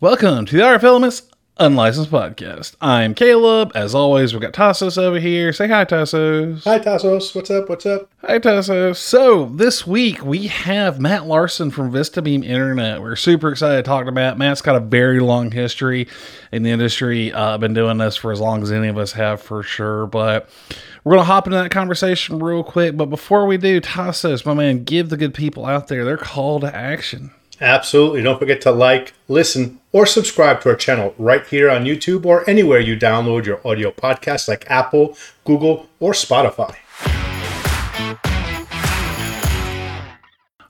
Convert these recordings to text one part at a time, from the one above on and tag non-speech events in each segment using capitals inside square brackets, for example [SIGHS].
Welcome to the RF Elements Unlicensed Podcast. I'm Caleb. As always, we've got Tassos over here. Say hi, Tassos. Hi, Tassos. What's up? What's up? Hi, Tassos. So, this week we have Matt Larson from VistaBeam Internet. We're super excited to talk to Matt. Matt's got a very long history in the industry. Uh, been doing this for as long as any of us have, for sure. But we're going to hop into that conversation real quick. But before we do, Tassos, my man, give the good people out there their call to action. Absolutely. Don't forget to like, listen, or subscribe to our channel right here on YouTube or anywhere you download your audio podcasts like Apple, Google, or Spotify.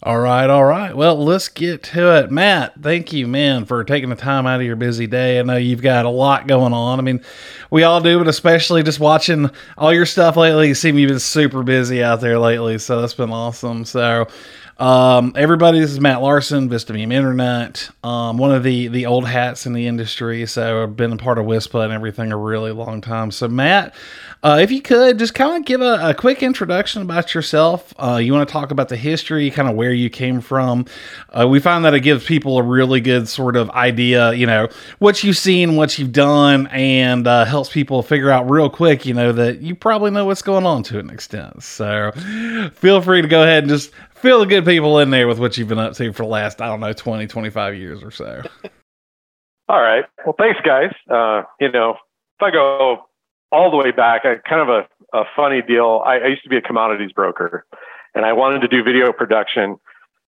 All right, all right. Well, let's get to it. Matt, thank you, man, for taking the time out of your busy day. I know you've got a lot going on. I mean, we all do, but especially just watching all your stuff lately, you seem you've been super busy out there lately. So that's been awesome. So, um, everybody, this is Matt Larson, Vista VistaBeam Internet, um, one of the the old hats in the industry. So I've been a part of WISPA and everything a really long time. So Matt, uh, if you could just kind of give a, a, quick introduction about yourself. Uh, you want to talk about the history, kind of where you came from. Uh, we find that it gives people a really good sort of idea, you know, what you've seen, what you've done, and uh, helps people figure out real quick, you know, that you probably know what's going on to an extent. So feel free to go ahead and just fill the good people in there with what you've been up to for the last, I don't know, 20, 25 years or so. [LAUGHS] All right. Well, thanks, guys. Uh, you know, if I go all the way back, I kind of a, a funny deal. I, I used to be a commodities broker, and I wanted to do video production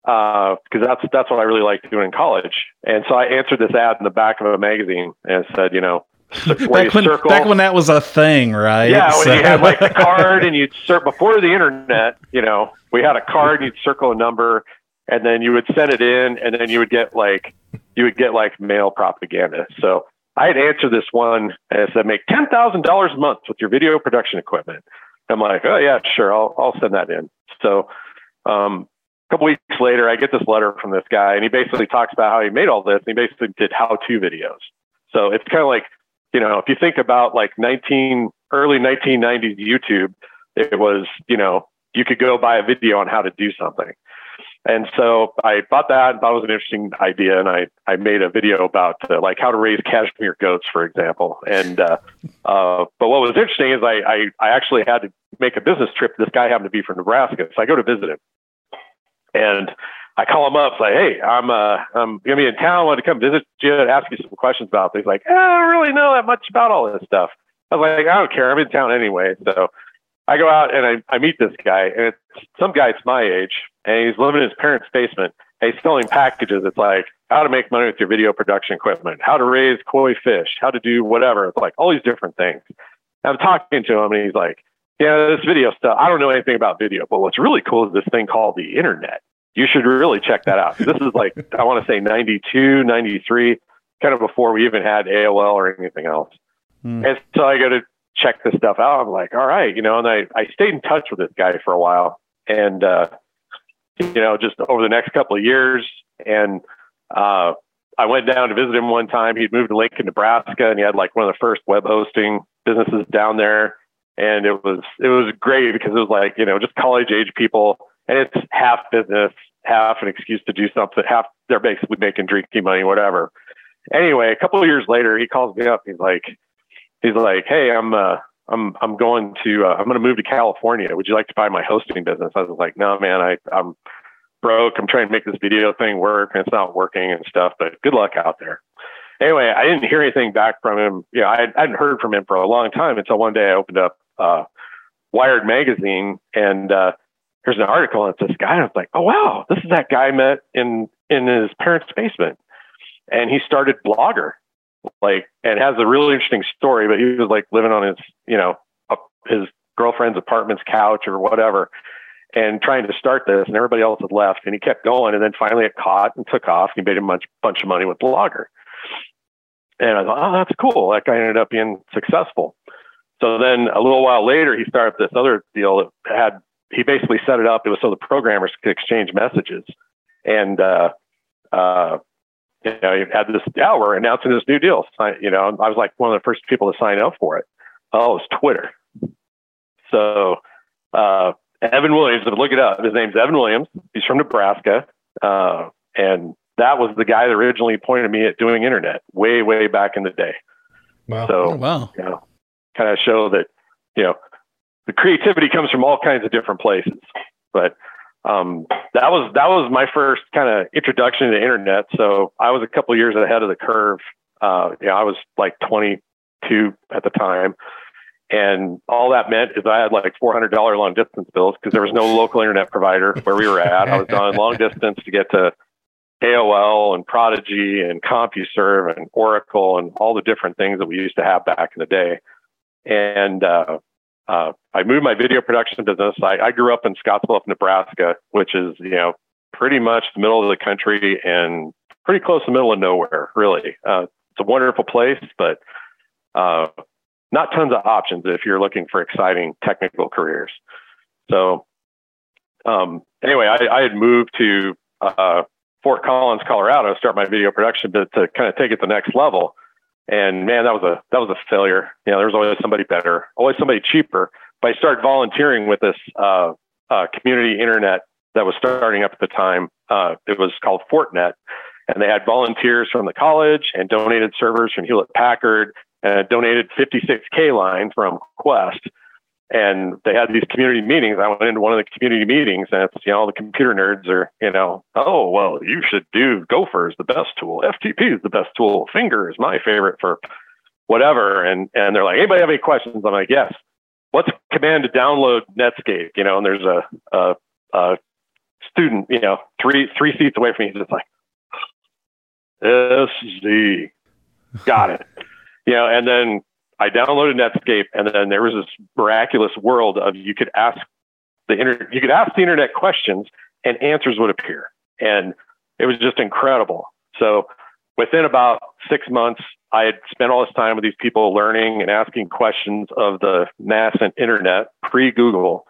because uh, that's that's what I really liked doing in college. And so I answered this ad in the back of a magazine and said, you know, [LAUGHS] back when, circle, back when that was a thing, right? Yeah, when you had like the [LAUGHS] card and you'd circle before the internet, you know, we had a card, and you'd circle a number, and then you would send it in, and then you would get like you would get like mail propaganda. So I had answered this one and it said make ten thousand dollars a month with your video production equipment. I'm like, oh yeah, sure, I'll I'll send that in. So um, a couple weeks later, I get this letter from this guy, and he basically talks about how he made all this. And he basically did how-to videos. So it's kind of like, you know, if you think about like 19 early 1990s YouTube, it was, you know, you could go buy a video on how to do something. And so I bought that and thought it was an interesting idea. And I, I made a video about uh, like how to raise cashmere goats, for example. And, uh, uh, but what was interesting is I, I, I actually had to make a business trip. This guy happened to be from Nebraska. So I go to visit him and I call him up, say, Hey, I'm, uh, I'm to be in town. I want to come visit you and ask you some questions about things. Like, eh, I don't really know that much about all this stuff. I was like, I don't care. I'm in town anyway. So I go out and I, I meet this guy, and it's some guy that's my age, and he's living in his parents' basement. And he's selling packages. It's like how to make money with your video production equipment, how to raise koi fish, how to do whatever. It's like all these different things. And I'm talking to him, and he's like, "Yeah, this video stuff. I don't know anything about video, but what's really cool is this thing called the internet. You should really check that out. This is like I want to say 92, 93, kind of before we even had AOL or anything else. Hmm. And so I go to check this stuff out. I'm like, all right, you know, and I, I stayed in touch with this guy for a while and, uh, you know, just over the next couple of years. And, uh, I went down to visit him one time. He'd moved to Lincoln, Nebraska, and he had like one of the first web hosting businesses down there. And it was it was great because it was like you know just college age people, and it's half business, half an excuse to do something. Half they're basically making drinking money, whatever. Anyway, a couple of years later, he calls me up. He's like, he's like, "Hey, I'm uh, I'm I'm going to uh, I'm going to move to California. Would you like to buy my hosting business?" I was like, "No, man, I I'm broke. I'm trying to make this video thing work, and it's not working and stuff. But good luck out there." Anyway, I didn't hear anything back from him. You know, I, I hadn't heard from him for a long time until one day I opened up uh, Wired magazine, and uh, there's an article, and it's this guy, and I was like, "Oh wow, this is that guy I met in in his parents' basement." And he started Blogger, like and has a really interesting story but he was like living on his you know his girlfriend's apartment's couch or whatever and trying to start this and everybody else had left and he kept going and then finally it caught and took off and he made a bunch, bunch of money with blogger and i thought oh that's cool that guy ended up being successful so then a little while later he started this other deal that had he basically set it up it was so the programmers could exchange messages and uh, uh, you know, you had this, yeah, we're announcing this new deal. You know, I was like one of the first people to sign up for it. Oh, it's Twitter. So, uh, Evan Williams, look it up. His name's Evan Williams. He's from Nebraska. Uh, and that was the guy that originally pointed me at doing internet way, way back in the day. Wow. So, Oh, wow. you know, kind of show that, you know, the creativity comes from all kinds of different places. But um, that was that was my first kind of introduction to the internet. So I was a couple of years ahead of the curve. Uh, know, I was like 22 at the time, and all that meant is I had like $400 long distance bills because there was no local internet provider where we were at. I was on long [LAUGHS] distance to get to AOL and Prodigy and CompuServe and Oracle and all the different things that we used to have back in the day. And uh, uh, I moved my video production business. I, I grew up in Scottsbluff, Nebraska, which is you know pretty much the middle of the country and pretty close to the middle of nowhere. Really, uh, it's a wonderful place, but uh, not tons of options if you're looking for exciting technical careers. So um, anyway, I, I, had moved to uh, Fort Collins, Colorado, to start my video production to, to kind of take it to the next level. And man, that was a that was a failure. You know, there was always somebody better, always somebody cheaper. But I started volunteering with this uh, uh, community internet that was starting up at the time. Uh, it was called Fortnet, and they had volunteers from the college and donated servers from Hewlett Packard and donated 56k line from Qwest and they had these community meetings. I went into one of the community meetings, and it's you know all the computer nerds are you know oh well you should do Gopher is the best tool, FTP is the best tool, Finger is my favorite for whatever, and and they're like anybody have any questions? I'm like yes. What's command to download Netscape? You know, and there's a, a, a student you know three three seats away from me. He's just like SD, got it. You know, and then I downloaded Netscape, and then there was this miraculous world of you could ask the internet, you could ask the internet questions, and answers would appear, and it was just incredible. So within about six months, I had spent all this time with these people learning and asking questions of the nascent internet pre Google,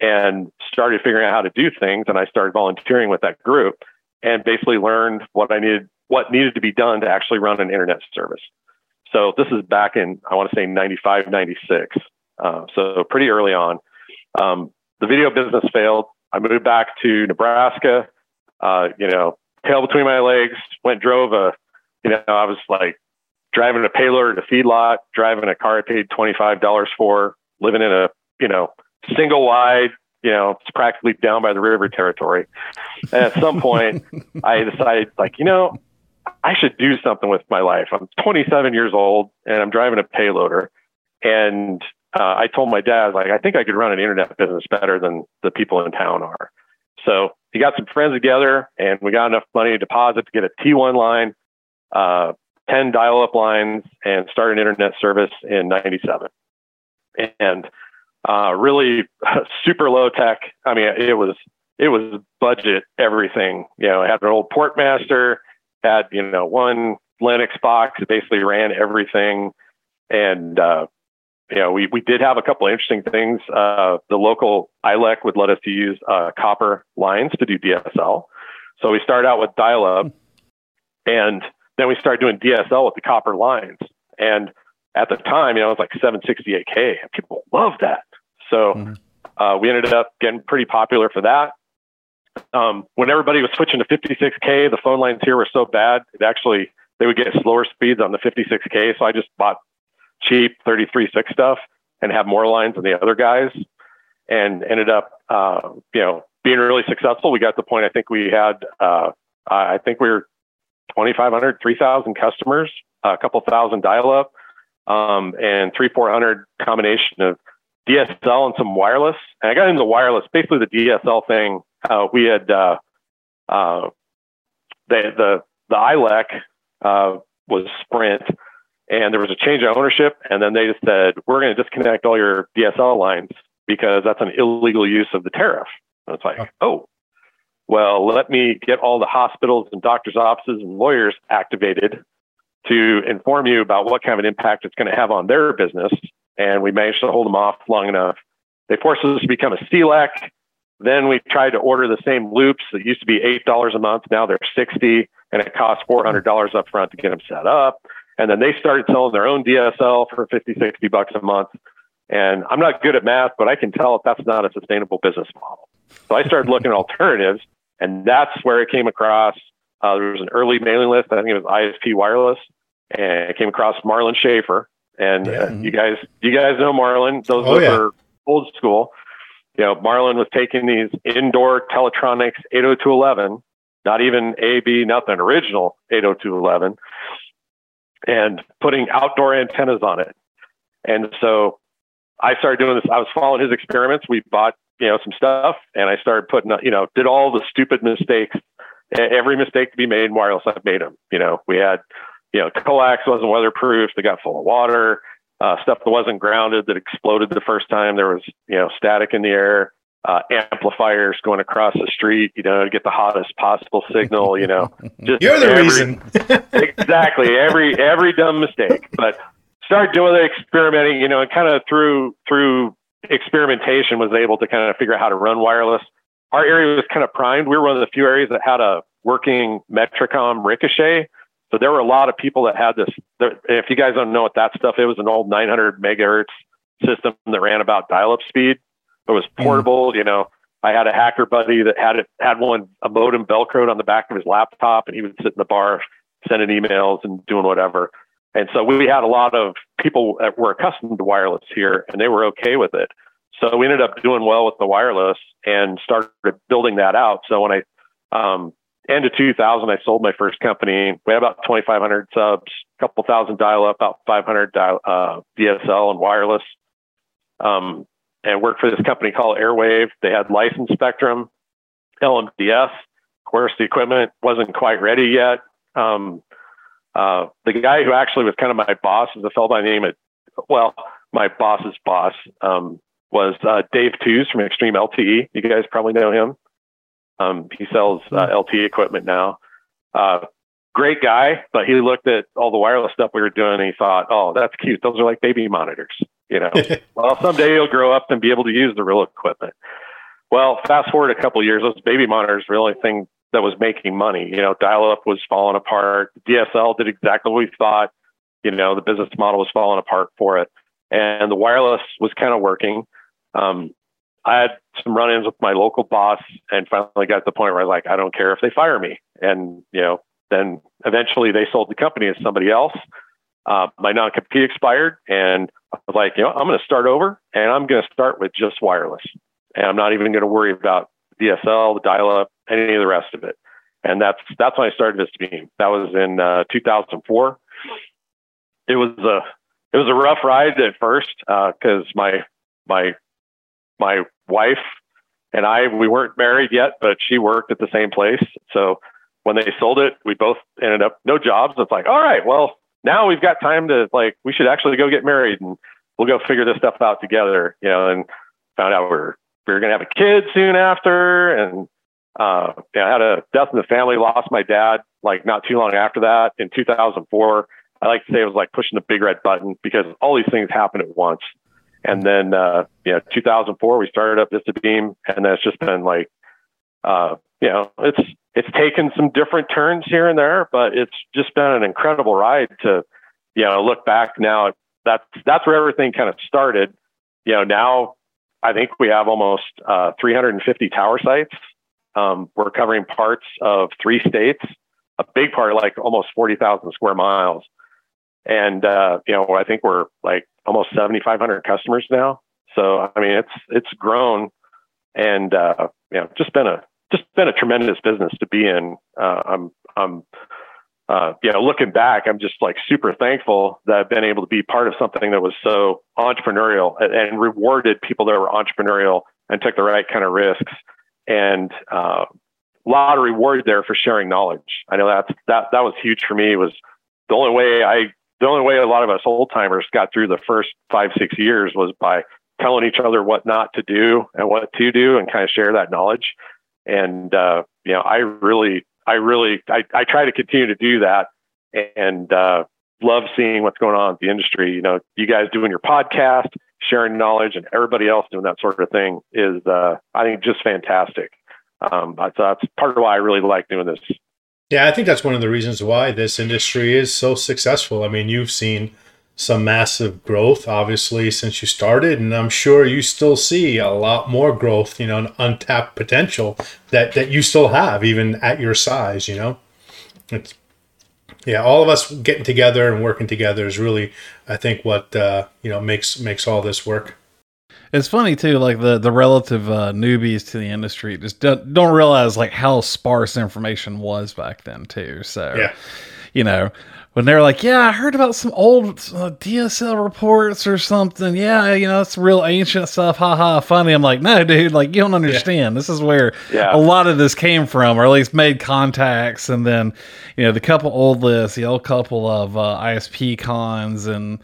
and started figuring out how to do things. And I started volunteering with that group, and basically learned what I needed, what needed to be done to actually run an internet service. So this is back in, I want to say 95, 96. Uh, so pretty early on. Um, the video business failed. I moved back to Nebraska, uh, you know, tail between my legs, went, drove a, you know, I was like driving a payloader to feedlot, driving a car I paid $25 for, living in a, you know, single wide, you know, it's practically down by the river territory. And at some point, [LAUGHS] I decided, like, you know, I should do something with my life. I'm 27 years old and I'm driving a payloader. And uh, I told my dad, like, I think I could run an internet business better than the people in town are. So he got some friends together and we got enough money to deposit to get a T1 line, uh, 10 dial up lines, and start an internet service in 97. And uh, really [LAUGHS] super low tech. I mean, it was, it was budget everything. You know, I had an old Portmaster had you know one Linux box that basically ran everything, and uh, you know we we did have a couple of interesting things. Uh, the local ILEC would let us to use uh, copper lines to do DSL, so we started out with dial-up, and then we started doing DSL with the copper lines. And at the time, you know, it was like 768k, and people loved that. So mm-hmm. uh, we ended up getting pretty popular for that um, when everybody was switching to 56k, the phone lines here were so bad. It actually they would get slower speeds on the 56k. So I just bought cheap 33.6 stuff and have more lines than the other guys, and ended up uh, you know being really successful. We got to the point I think we had uh, I think we were 2,500, 3,000 customers, a couple thousand dial up, um, and three, 400 combination of DSL and some wireless. And I got into wireless. Basically, the DSL thing uh, we had uh, uh, the the the ILEC uh, was Sprint, and there was a change of ownership, and then they just said we're going to disconnect all your DSL lines because that's an illegal use of the tariff. And it's like, oh, well, let me get all the hospitals and doctors' offices and lawyers activated to inform you about what kind of an impact it's going to have on their business. And we managed to hold them off long enough. They forced us to become a CLEC. Then we tried to order the same loops that used to be $8 a month. Now they're 60 and it costs $400 up front to get them set up. And then they started selling their own DSL for 50, 60 bucks a month. And I'm not good at math, but I can tell if that's not a sustainable business model. So I started looking at alternatives and that's where it came across Uh, there was an early mailing list. I think it was ISP Wireless, and I came across Marlon Schaefer. And Yeah. uh, you guys, you guys know Marlon. Those Oh, yeah. are old school. You know, Marlon was taking these indoor Teletronics 80211, not even AB, nothing original 80211, and putting outdoor antennas on it. And so I started doing this. I was following his experiments. We bought, you know, some stuff and I started putting, you know, did all the stupid mistakes. Every mistake to be made in wireless, I've made them. You know, we had, you know, coax wasn't weatherproof. They got full of water. Uh, stuff that wasn't grounded that exploded the first time. There was, you know, static in the air. Uh, amplifiers going across the street, you know, to get the hottest possible signal. You know, [LAUGHS] just You're the every- reason. [LAUGHS] exactly every every dumb mistake but started doing the experimenting you know and kind of through through experimentation was able to kind of figure out how to run wireless our area was kind of primed we were one of the few areas that had a working metricom ricochet so there were a lot of people that had this if you guys don't know what that stuff it was an old 900 megahertz system that ran about dial-up speed it was portable you know I had a hacker buddy that had it had one a modem velcroed on the back of his laptop, and he would sit in the bar sending emails and doing whatever. And so we had a lot of people that were accustomed to wireless here, and they were okay with it. So we ended up doing well with the wireless and started building that out. So when I um, end of 2000, I sold my first company. We had about 2,500 subs, a couple thousand dial up, about 500 dial, uh, DSL and wireless. Um, and worked for this company called Airwave. They had license spectrum, LMDS. Of course, the equipment wasn't quite ready yet. Um, uh, the guy who actually was kind of my boss is a fellow by the name of, well, my boss's boss um, was uh, Dave Tews from Extreme LTE. You guys probably know him. Um, he sells uh, LTE equipment now. Uh, great guy, but he looked at all the wireless stuff we were doing and he thought, oh, that's cute. Those are like baby monitors, you know. [LAUGHS] well, someday you'll grow up and be able to use the real equipment. Well, fast forward a couple of years, those baby monitors were the only thing that was making money. You know, dial up was falling apart. DSL did exactly what we thought. You know, the business model was falling apart for it. And the wireless was kind of working. Um, I had some run ins with my local boss and finally got to the point where I was like, I don't care if they fire me. And, you know, then eventually they sold the company to somebody else. Uh, my non compete expired and I was like, you know, I'm going to start over and I'm going to start with just wireless. And I'm not even going to worry about DSL, the dial up, any of the rest of it. And that's that's when I started Vista Beam. That was in uh, 2004. It was a it was a rough ride at first because my my my wife and I we weren't married yet, but she worked at the same place. So when they sold it, we both ended up no jobs. It's like, all right, well now we've got time to like we should actually go get married and we'll go figure this stuff out together, you know. And found out we're we were gonna have a kid soon after, and uh, yeah, I had a death in the family. Lost my dad like not too long after that in 2004. I like to say it was like pushing the big red button because all these things happened at once. And then, uh, know, 2004, we started up Vista Beam, and that's just been like, uh, you know, it's it's taken some different turns here and there, but it's just been an incredible ride to, you know, look back now. That's that's where everything kind of started. You know, now I think we have almost uh, 350 tower sites. Um, we're covering parts of three states, a big part, like almost 40,000 square miles. And, uh, you know, I think we're like almost 7,500 customers now. So, I mean, it's, it's grown and, uh, you know, just been a, just been a tremendous business to be in. Uh, I'm, I'm, uh, you know, looking back, I'm just like super thankful that I've been able to be part of something that was so entrepreneurial and, and rewarded people that were entrepreneurial and took the right kind of risks. And uh, a lot of reward there for sharing knowledge. I know that's that that was huge for me. Was the only way I the only way a lot of us old timers got through the first five six years was by telling each other what not to do and what to do and kind of share that knowledge. And uh, you know, I really I really I, I try to continue to do that and uh, love seeing what's going on in the industry. You know, you guys doing your podcast, sharing knowledge, and everybody else doing that sort of thing is uh, I think just fantastic. Um, so that's part of why I really like doing this. Yeah, I think that's one of the reasons why this industry is so successful. I mean, you've seen some massive growth, obviously, since you started, and I'm sure you still see a lot more growth, you know, an untapped potential that that you still have, even at your size, you know. it's yeah, all of us getting together and working together is really, I think, what uh, you know makes makes all this work. It's funny too, like the the relative uh, newbies to the industry just don't, don't realize like how sparse information was back then too. So, Yeah. you know, when they're like, "Yeah, I heard about some old uh, DSL reports or something." Yeah, you know, it's real ancient stuff. Ha ha, funny. I'm like, no, dude, like you don't understand. This is where Yeah. a lot of this came from, or at least made contacts, and then you know the couple old lists, the old couple of uh, ISP cons and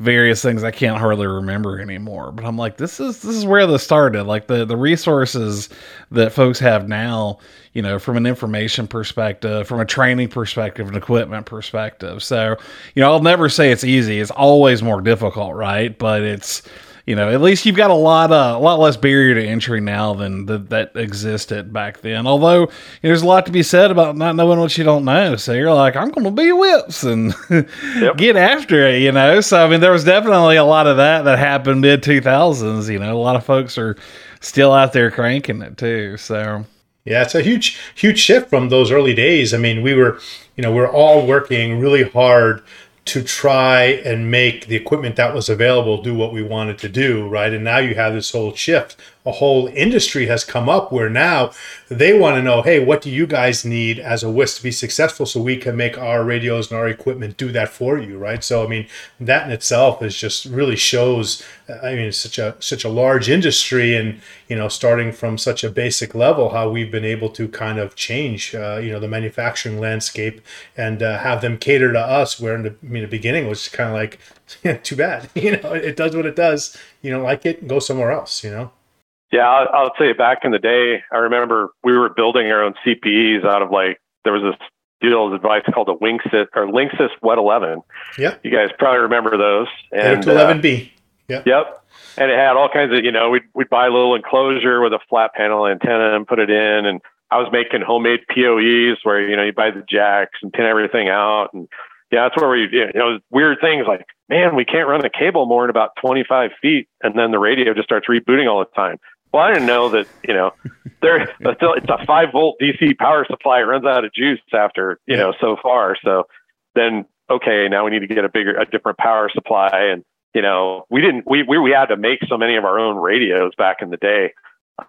various things I can't hardly remember anymore. But I'm like, this is this is where this started. Like the the resources that folks have now, you know, from an information perspective, from a training perspective, an equipment perspective. So, you know, I'll never say it's easy. It's always more difficult, right? But it's you know, at least you've got a lot, uh, a lot less barrier to entry now than th- that existed back then. Although you know, there's a lot to be said about not knowing what you don't know. So you're like, I'm going to be whips and [LAUGHS] get after it, you know. So I mean, there was definitely a lot of that that happened mid 2000s. You know, a lot of folks are still out there cranking it too. So Yeah, it's a huge, huge shift from those early days. I mean, we were, you know, we are all working really hard to try and make the equipment that was available do what we wanted to do, right? And now you have this whole shift. A whole industry has come up where now they want to know, hey, what do you guys need as a WIS to be successful so we can make our radios and our equipment do that for you, right? So I mean, that in itself is just really shows I mean, it's such a such a large industry, and you know, starting from such a basic level, how we've been able to kind of change, uh, you know, the manufacturing landscape and uh, have them cater to us. Where in the, I mean, the beginning was kind of like, yeah, [LAUGHS] too bad, [LAUGHS] you know, it does what it does. You don't like it, go somewhere else, you know. Yeah, I'll, I'll tell you. Back in the day, I remember we were building our own CPEs out of like there was this deal of device called a Linksys or Linksys Wet 11. Yeah, You guys probably remember those. And uh, eleven B. Yeah, Yep. And it had all kinds of, you know, we'd, we'd buy a little enclosure with a flat panel antenna and put it in. And I was making homemade POEs where, you know, you buy the jacks and pin everything out. And yeah, that's where we, you know, weird things like, man, we can't run the cable more than about 25 feet. And then the radio just starts rebooting all the time. Well, I didn't know that, you know, [LAUGHS] there it's a- five volt DC power supply. It runs out of juice after, you know, so far. So then, okay, now we need to get a bigger, a different power supply. And, you know, we didn't, we, we, we had to make so many of our own radios back in the day.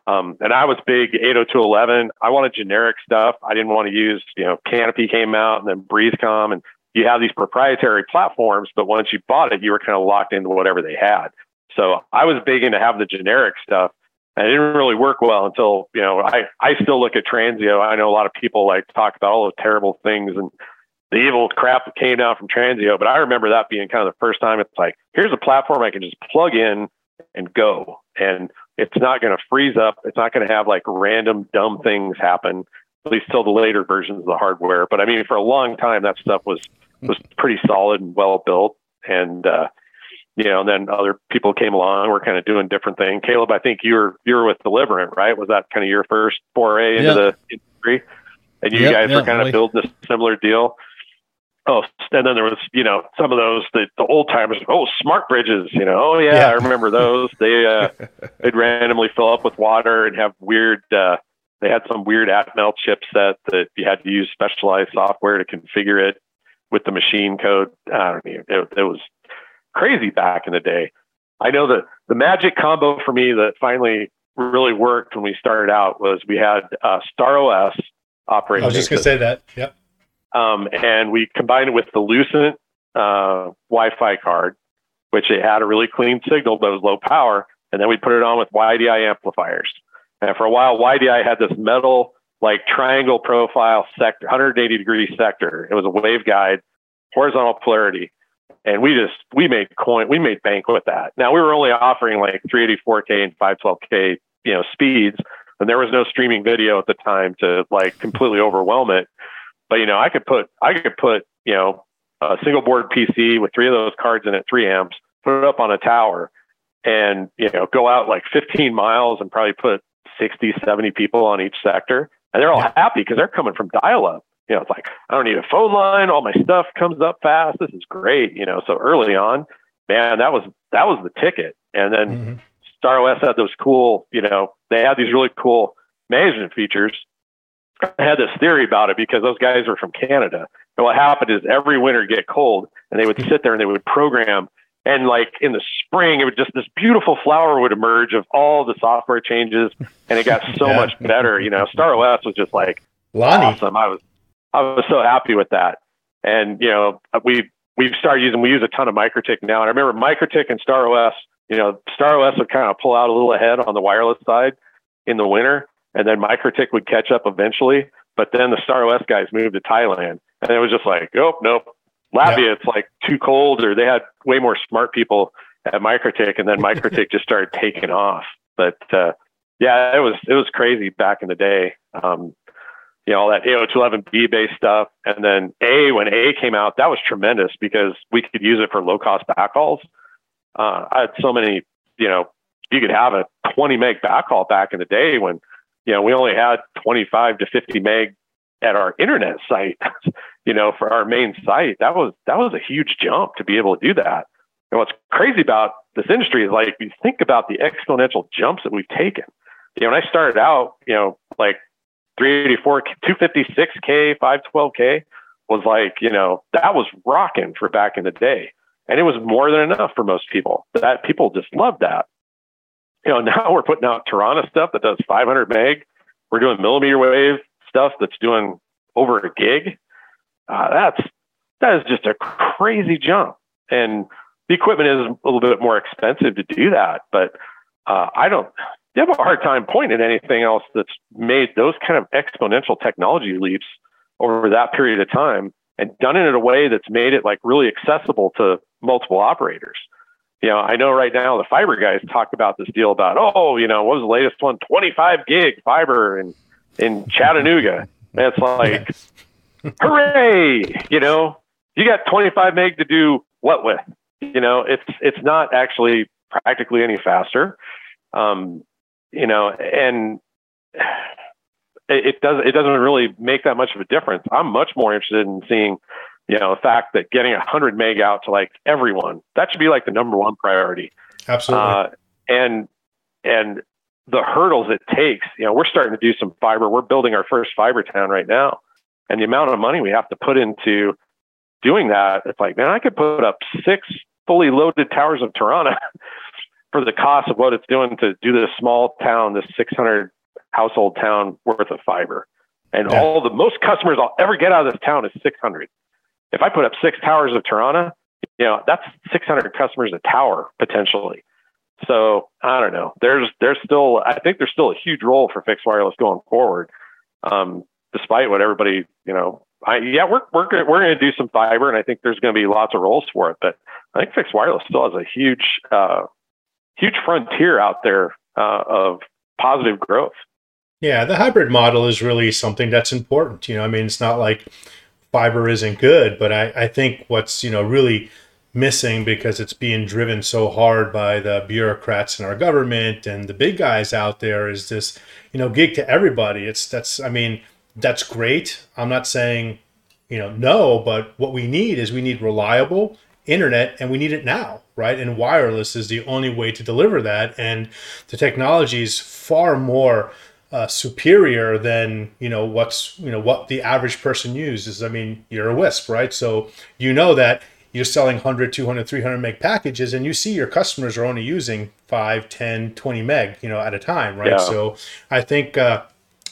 Um, and I was big 80211. I wanted generic stuff. I didn't want to use, you know, Canopy came out and then BreezeCom and you have these proprietary platforms, but once you bought it, you were kind of locked into whatever they had. So I was big into having the generic stuff. And it didn't really work well until, you know, I, I still look at Tranzeo. I know a lot of people like talk about all those terrible things and the evil crap that came down from Tranzeo. But I remember that being kind of the first time it's like, here's a platform I can just plug in and go. And it's not going to freeze up. It's not going to have like random dumb things happen, at least till the later versions of the hardware. But I mean, for a long time, that stuff was, was pretty solid and well built. And, uh, you know, and then other people came along. We're kind of doing different things. Caleb, I think you were you were with Deliverant, right? Was that kind of your first foray into Yeah. the industry? And you guys were kind of building a similar deal. Oh, and then there was, you know, some of those the, the old timers. Oh, smart bridges. You know, oh yeah, Yeah. I remember those. They uh, [LAUGHS] they'd randomly fill up with water and have weird. Uh, they had some weird Atmel chipset that you had to use specialized software to configure it with the machine code. I don't know. It, it was crazy back in the day. I know that the magic combo for me that finally really worked when we started out was we had uh, Star OS I was just gonna say that. Yep. um, and we combined it with the Lucent uh, Wi-Fi card, which it had a really clean signal but was low power, and then we put it on with YDI amplifiers. And for a while, YDI had this metal like triangle profile sector, 180 degree sector. It was a waveguide, horizontal polarity, and we just we made coin, we made bank with that. Now we were only offering like 384k and 512k, you know, speeds, and there was no streaming video at the time to like completely overwhelm it. But you know, I could put I could put you know a single board PC with three of those cards in it, three amps, put it up on a tower, and you know go out like 15 miles and probably put 60, 70 people on each sector, and they're all happy because they're coming from dial up. You know, it's like I don't need a phone line. All my stuff comes up fast. This is great. You know, so early on, man, that was that was the ticket. And then Mhm. Star OS had those cool, you know, they had these really cool management features. I had this theory about it because those guys were from Canada. And what happened is every winter get cold and they would [LAUGHS] sit there and they would program and like in the spring it would just this beautiful flower would emerge of all the software changes and it got so [LAUGHS] yeah. much better. You know, Star OS was just like Lonnie. awesome. I was I was so happy with that. And you know, we we've started using we use a ton of MikroTik now. And I remember MikroTik and Star OS, you know, Star OS would kind of pull out a little ahead on the wireless side in the winter and then MikroTik would catch up eventually. But then the Star OS guys moved to Thailand, and it was just like, oh nope, Latvia, yeah. it's like too cold, or they had way more smart people at MikroTik, and then [LAUGHS] MikroTik just started taking off. But uh, yeah, it was it was crazy back in the day. Um, you know, all that 80211B based stuff. And then A, when A came out, that was tremendous because we could use it for low cost backhauls. Uh, I had so many, you know, you could have a 20 meg backhaul back in the day when you know, we only had 25 to 50 meg at our internet site, [LAUGHS] you know, for our main site. That was that was a huge jump to be able to do that. And what's crazy about this industry is like you think about the exponential jumps that we've taken. You know, when I started out, you know, like 384, 256K, 512K was like, you know, that was rocking for back in the day. And it was more than enough for most people. That people just loved that you know, [LAUGHS] now we're putting out Tarana stuff that does 500 meg. We're doing millimeter wave stuff that's doing over a gig. Uh, that's that is just a crazy jump, and the equipment is a little bit more expensive to do that. But uh, I don't you have a hard time pointing at anything else that's made those kind of exponential technology leaps over that period of time and done it in a way that's made it like really accessible to multiple operators you know, I know right now the fiber guys talk about this deal about, oh, you know, what was the latest one? 25 gig fiber in, in Chattanooga. And it's like, [LAUGHS] hooray, you know, you got 25 meg to do what with? You know, it's, it's not actually practically any faster. Um, you know, and it, does, it doesn't really make that much of a difference. I'm much more interested in seeing you know, the fact that getting 100 meg out to like everyone, that should be like the number one priority. Absolutely. Uh, and, and the hurdles it takes, you know, we're starting to do some fiber. We're building our first fiber town right now. And the amount of money we have to put into doing that, it's like, man, I could put up six fully loaded towers of Tarana [LAUGHS] for the cost of what it's doing to do this small town, this 600 household town worth of fiber. And yeah. all the most customers I'll ever get out of this town is 600 if I put up six towers of Tarana, you know, that's 600 customers a tower potentially. So I don't know. There's there's still I think there's still a huge role for fixed wireless going forward, um, despite what everybody you know. I yeah we're we're we're going to do some fiber, and I think there's going to be lots of roles for it. But I think fixed wireless still has a huge uh, huge frontier out there uh, of positive growth. Yeah, the hybrid model is really something that's important. You know, I mean, it's not like fiber isn't good, but I, I think what's, you know, really missing because it's being driven so hard by the bureaucrats in our government and the big guys out there is this, you know, gig to everybody. It's that's I mean, that's great. I'm not saying, you know, no, but what we need is we need reliable internet and we need it now, right? And wireless is the only way to deliver that. And the technology is far more uh, superior than you know what's you know what the average person uses i mean you're a wisp right so you know that you're selling 100 200 300 meg packages and you see your customers are only using 5 10 20 meg you know at a time right yeah. so i think uh,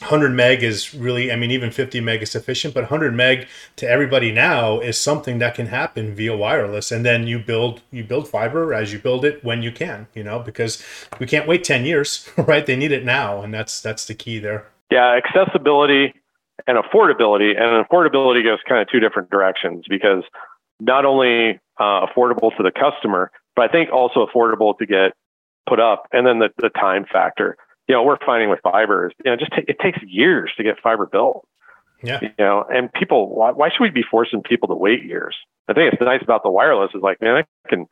100 meg is really i mean even 50 meg is sufficient but 100 meg to everybody now is something that can happen via wireless. And then you build you build fiber as you build it when you can you know because we can't wait 10 years [LAUGHS] right? They need it now and that's that's the key there. Yeah accessibility and affordability and affordability goes kind of two different directions because not only uh, affordable to the customer but i think also affordable to get put up and then the, the time factor you know, we're finding with fiber is, you know, just t- it takes years to get fiber built. Yeah. You know, and people, why, why should we be forcing people to wait years? I think it's nice about the wireless is like, man, I can,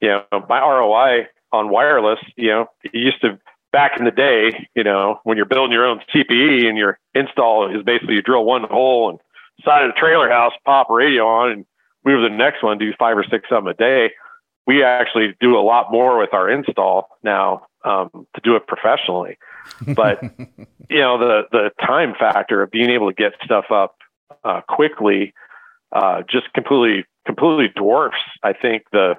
you know, my ROI on wireless, you know, it used to back in the day, you know, when you're building your own CPE and your install is basically you drill one hole and side of the trailer house, pop radio on and move to the next one, do five or six of them a day. We actually do a lot more with our install now um, to do it professionally. but [LAUGHS] you know the the time factor of being able to get stuff up uh, quickly uh, just completely completely dwarfs I think the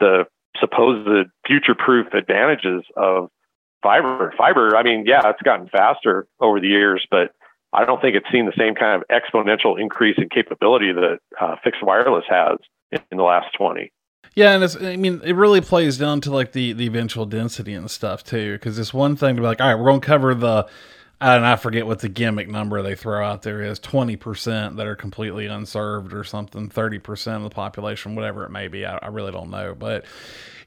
the supposed future proof advantages of fiber. Fiber, I mean, yeah, it's gotten faster over the years, but I don't think it's seen the same kind of exponential increase in capability that uh, fixed wireless has in, in the last 20. Yeah, and it's, I mean, it really plays down to like the, the eventual density and stuff too. Because it's one thing to be like, all right, we're going to cover the, and I forget what the gimmick number they throw out there is 20% that are completely unserved or something, 30% of the population, whatever it may be. I, I really don't know. But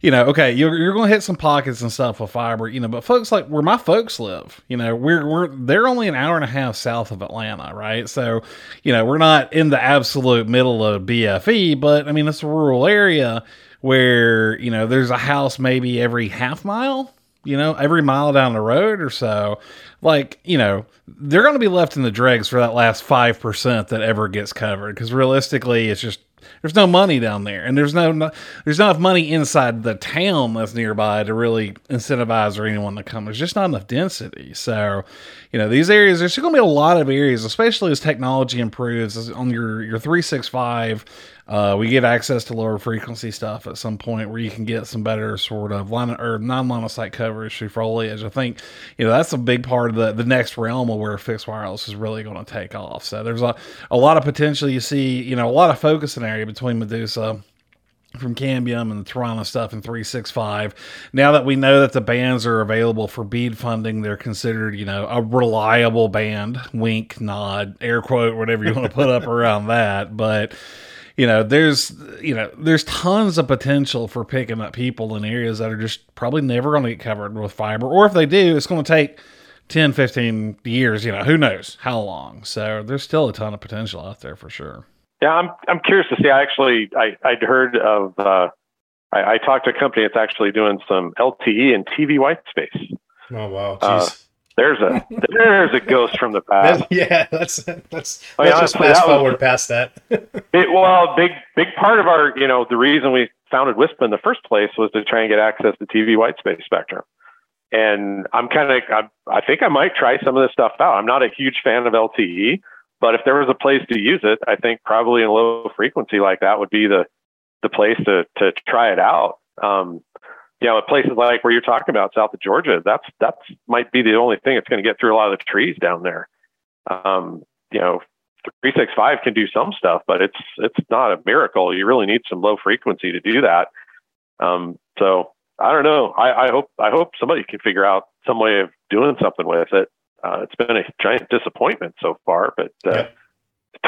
you know, okay, you're, you're going to hit some pockets and stuff with fiber, you know, but folks like where my folks live, you know, we're, we're, they're only an hour and a half south of Atlanta, right? So, you know, we're not in the absolute middle of BFE, but I mean, it's a rural area where, you know, there's a house maybe every half mile, you know, every mile down the road or so. Like, you know, they're going to be left in the dregs for that last 5% that ever gets covered because realistically, it's just there's no money down there, and there's no, no there's not enough money inside the town that's nearby to really incentivize or anyone to come. There's just not enough density. So, you know, these areas there's going to be a lot of areas, especially as technology improves on your your three six five. Uh, we get access to lower frequency stuff at some point where you can get some better sort of line or non line of sight coverage through foliage. I think you know that's a big part of the the next realm of where fixed wireless is really going to take off. So there's a a lot of potential. You see, you know, a lot of focus in area between Medusa from Cambium and the Tarana stuff in 365. Now that we know that the bands are available for BEAD funding, they're considered, you know, a reliable band. Wink, nod, air quote, whatever you want to put up [LAUGHS] around that. But you know, there's you know, there's tons of potential for picking up people in areas that are just probably never going to get covered with fiber, or if they do, it's going to take 10, 15 years. You know, who knows how long? So there's still a ton of potential out there for sure. Yeah, I'm I'm curious to see. I actually I I'd heard of. Uh, I, I talked to a company that's actually doing some LTE and TV white space. Oh wow! Uh, Jeez. There's a there's a ghost from the past. yeah, let's let's I mean, let's just fast forward was, past that. [LAUGHS] it, well, big big part of our you know the reason we founded WISP in the first place was to try and get access to TV white space spectrum. And I'm kind of I, I think I might try some of this stuff out. I'm not a huge fan of LTE, but if there was a place to use it, I think probably in low frequency like that would be the the place to to try it out. Um, you know, places like where you're talking about, south of Georgia, that's that's might be the only thing that's going to get through a lot of the trees down there. Um, you know, three six five can do some stuff, but it's it's not a miracle. You really need some low frequency to do that. Um, so I don't know. I, I hope I hope somebody can figure out some way of doing something with it. Uh, it's been a giant disappointment so far, but uh, yeah.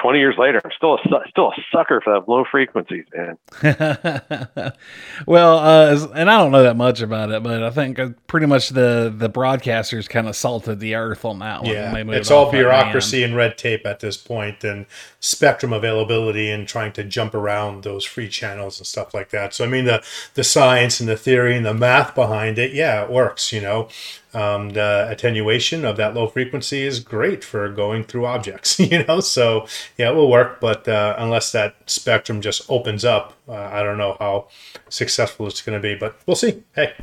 20 years later, I'm still a still a sucker for that low frequencies, man. [LAUGHS] well, uh, and I don't know that much about it, but I think uh, pretty much the the broadcasters kind of salted the earth on that one. Yeah, it's all bureaucracy and red tape at this point, and spectrum availability, and trying to jump around those free channels and stuff like that. So, I mean, the the science and the theory and the math behind it, yeah, it works. You know, um, the attenuation of that low frequency is great for going through objects, [LAUGHS] you know. So yeah, it will work, but uh, unless that spectrum just opens up, uh, I don't know how successful it's going to be. But we'll see. Hey.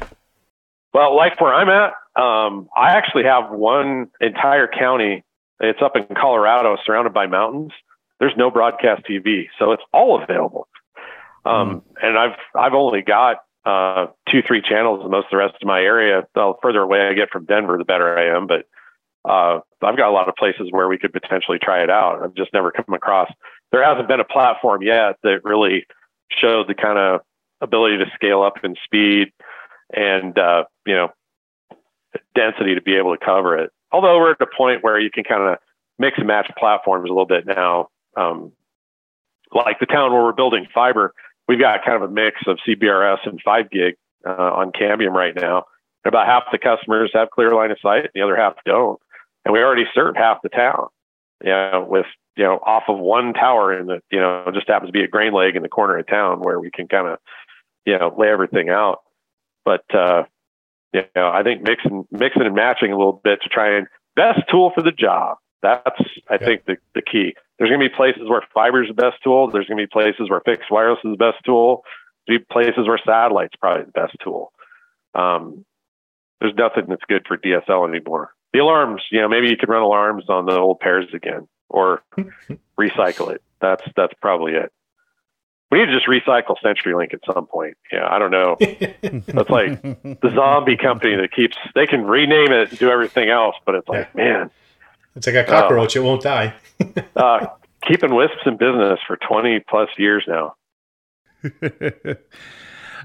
Well, like where I'm at, um, I actually have one entire county. It's up in Colorado, surrounded by mountains. There's no broadcast TV, so it's all available. Um, mm. And I've I've only got uh, two, three channels in most of the rest of my area. The further away I get from Denver, the better I am. But uh, I've got a lot of places where we could potentially try it out. I've just never come across. There hasn't been a platform yet that really showed the kind of ability to scale up in speed and uh, you know density to be able to cover it. Although we're at a point where you can kind of mix and match platforms a little bit now. Um, like the town where we're building fiber, we've got kind of a mix of CBRS and 5 gig uh, on Cambium right now. And About half the customers have clear line of sight, the other half don't. And we already serve half the town, you know, with, you know, off of one tower in the, you know, just happens to be a grain leg in the corner of town where we can kind of, you know, lay everything out. But, uh, you know, I think mixing, mixing and matching a little bit to try and best tool for the job. That's, I yeah. think, the, the key. There's going to be places where fiber is the best tool. There's going to be places where fixed wireless is the best tool. To be places where satellite's probably the best tool. Um, there's nothing that's good for DSL anymore. The alarms, you know, maybe you could run alarms on the old pairs again or [LAUGHS] recycle it. That's that's probably it. We need to just recycle CenturyLink at some point. Yeah, I don't know. [LAUGHS] That's like the zombie company that keeps they can rename it and do everything else, but it's like, man, It's like a cockroach; it won't die. [LAUGHS] uh, keeping wisps in business for 20 plus years now. [LAUGHS]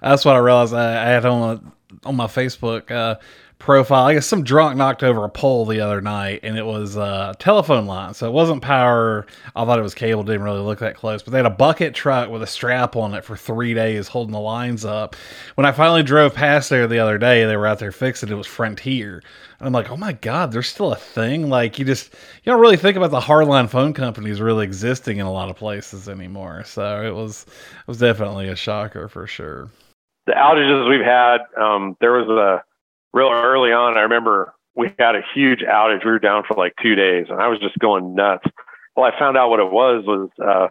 That's what I realized. I, I had on on my Facebook uh, profile. I guess some drunk knocked over a pole the other night, and it was a telephone line, so it wasn't power. I thought it was cable. Didn't really look that close, but they had a bucket truck with a strap on it for three days, holding the lines up. When I finally drove past there the other day, they were out there fixing it. It was Frontier. And I'm like, oh my god, there's still a thing. Like you just you don't really think about the hardline phone companies really existing in a lot of places anymore. So it was it was definitely a shocker for sure. The outages we've had, um, there was a real early on. I remember we had a huge outage. We were down for like two days, and I was just going nuts. Well, I found out what it was was uh,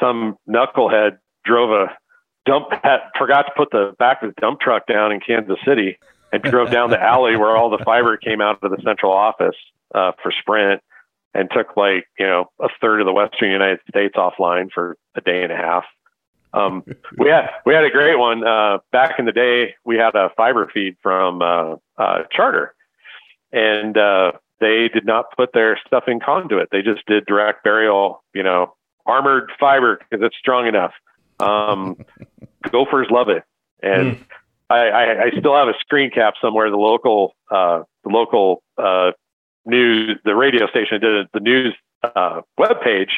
some knucklehead drove a dump had, forgot to put the back of the dump truck down in Kansas City and drove down the alley where all the fiber came out of the central office uh, for Sprint and took like you know a third of the western United States offline for a day and a half. Um, we had we had a great one uh, back in the day. We had a fiber feed from uh, uh, Charter, and uh, they did not put their stuff in conduit. They just did direct burial, you know, armored fiber because it's strong enough. Um, [LAUGHS] gophers love it, and Mm. I, I, I still have a screen cap somewhere. The local uh, the local uh, news, the radio station did it, the news uh, webpage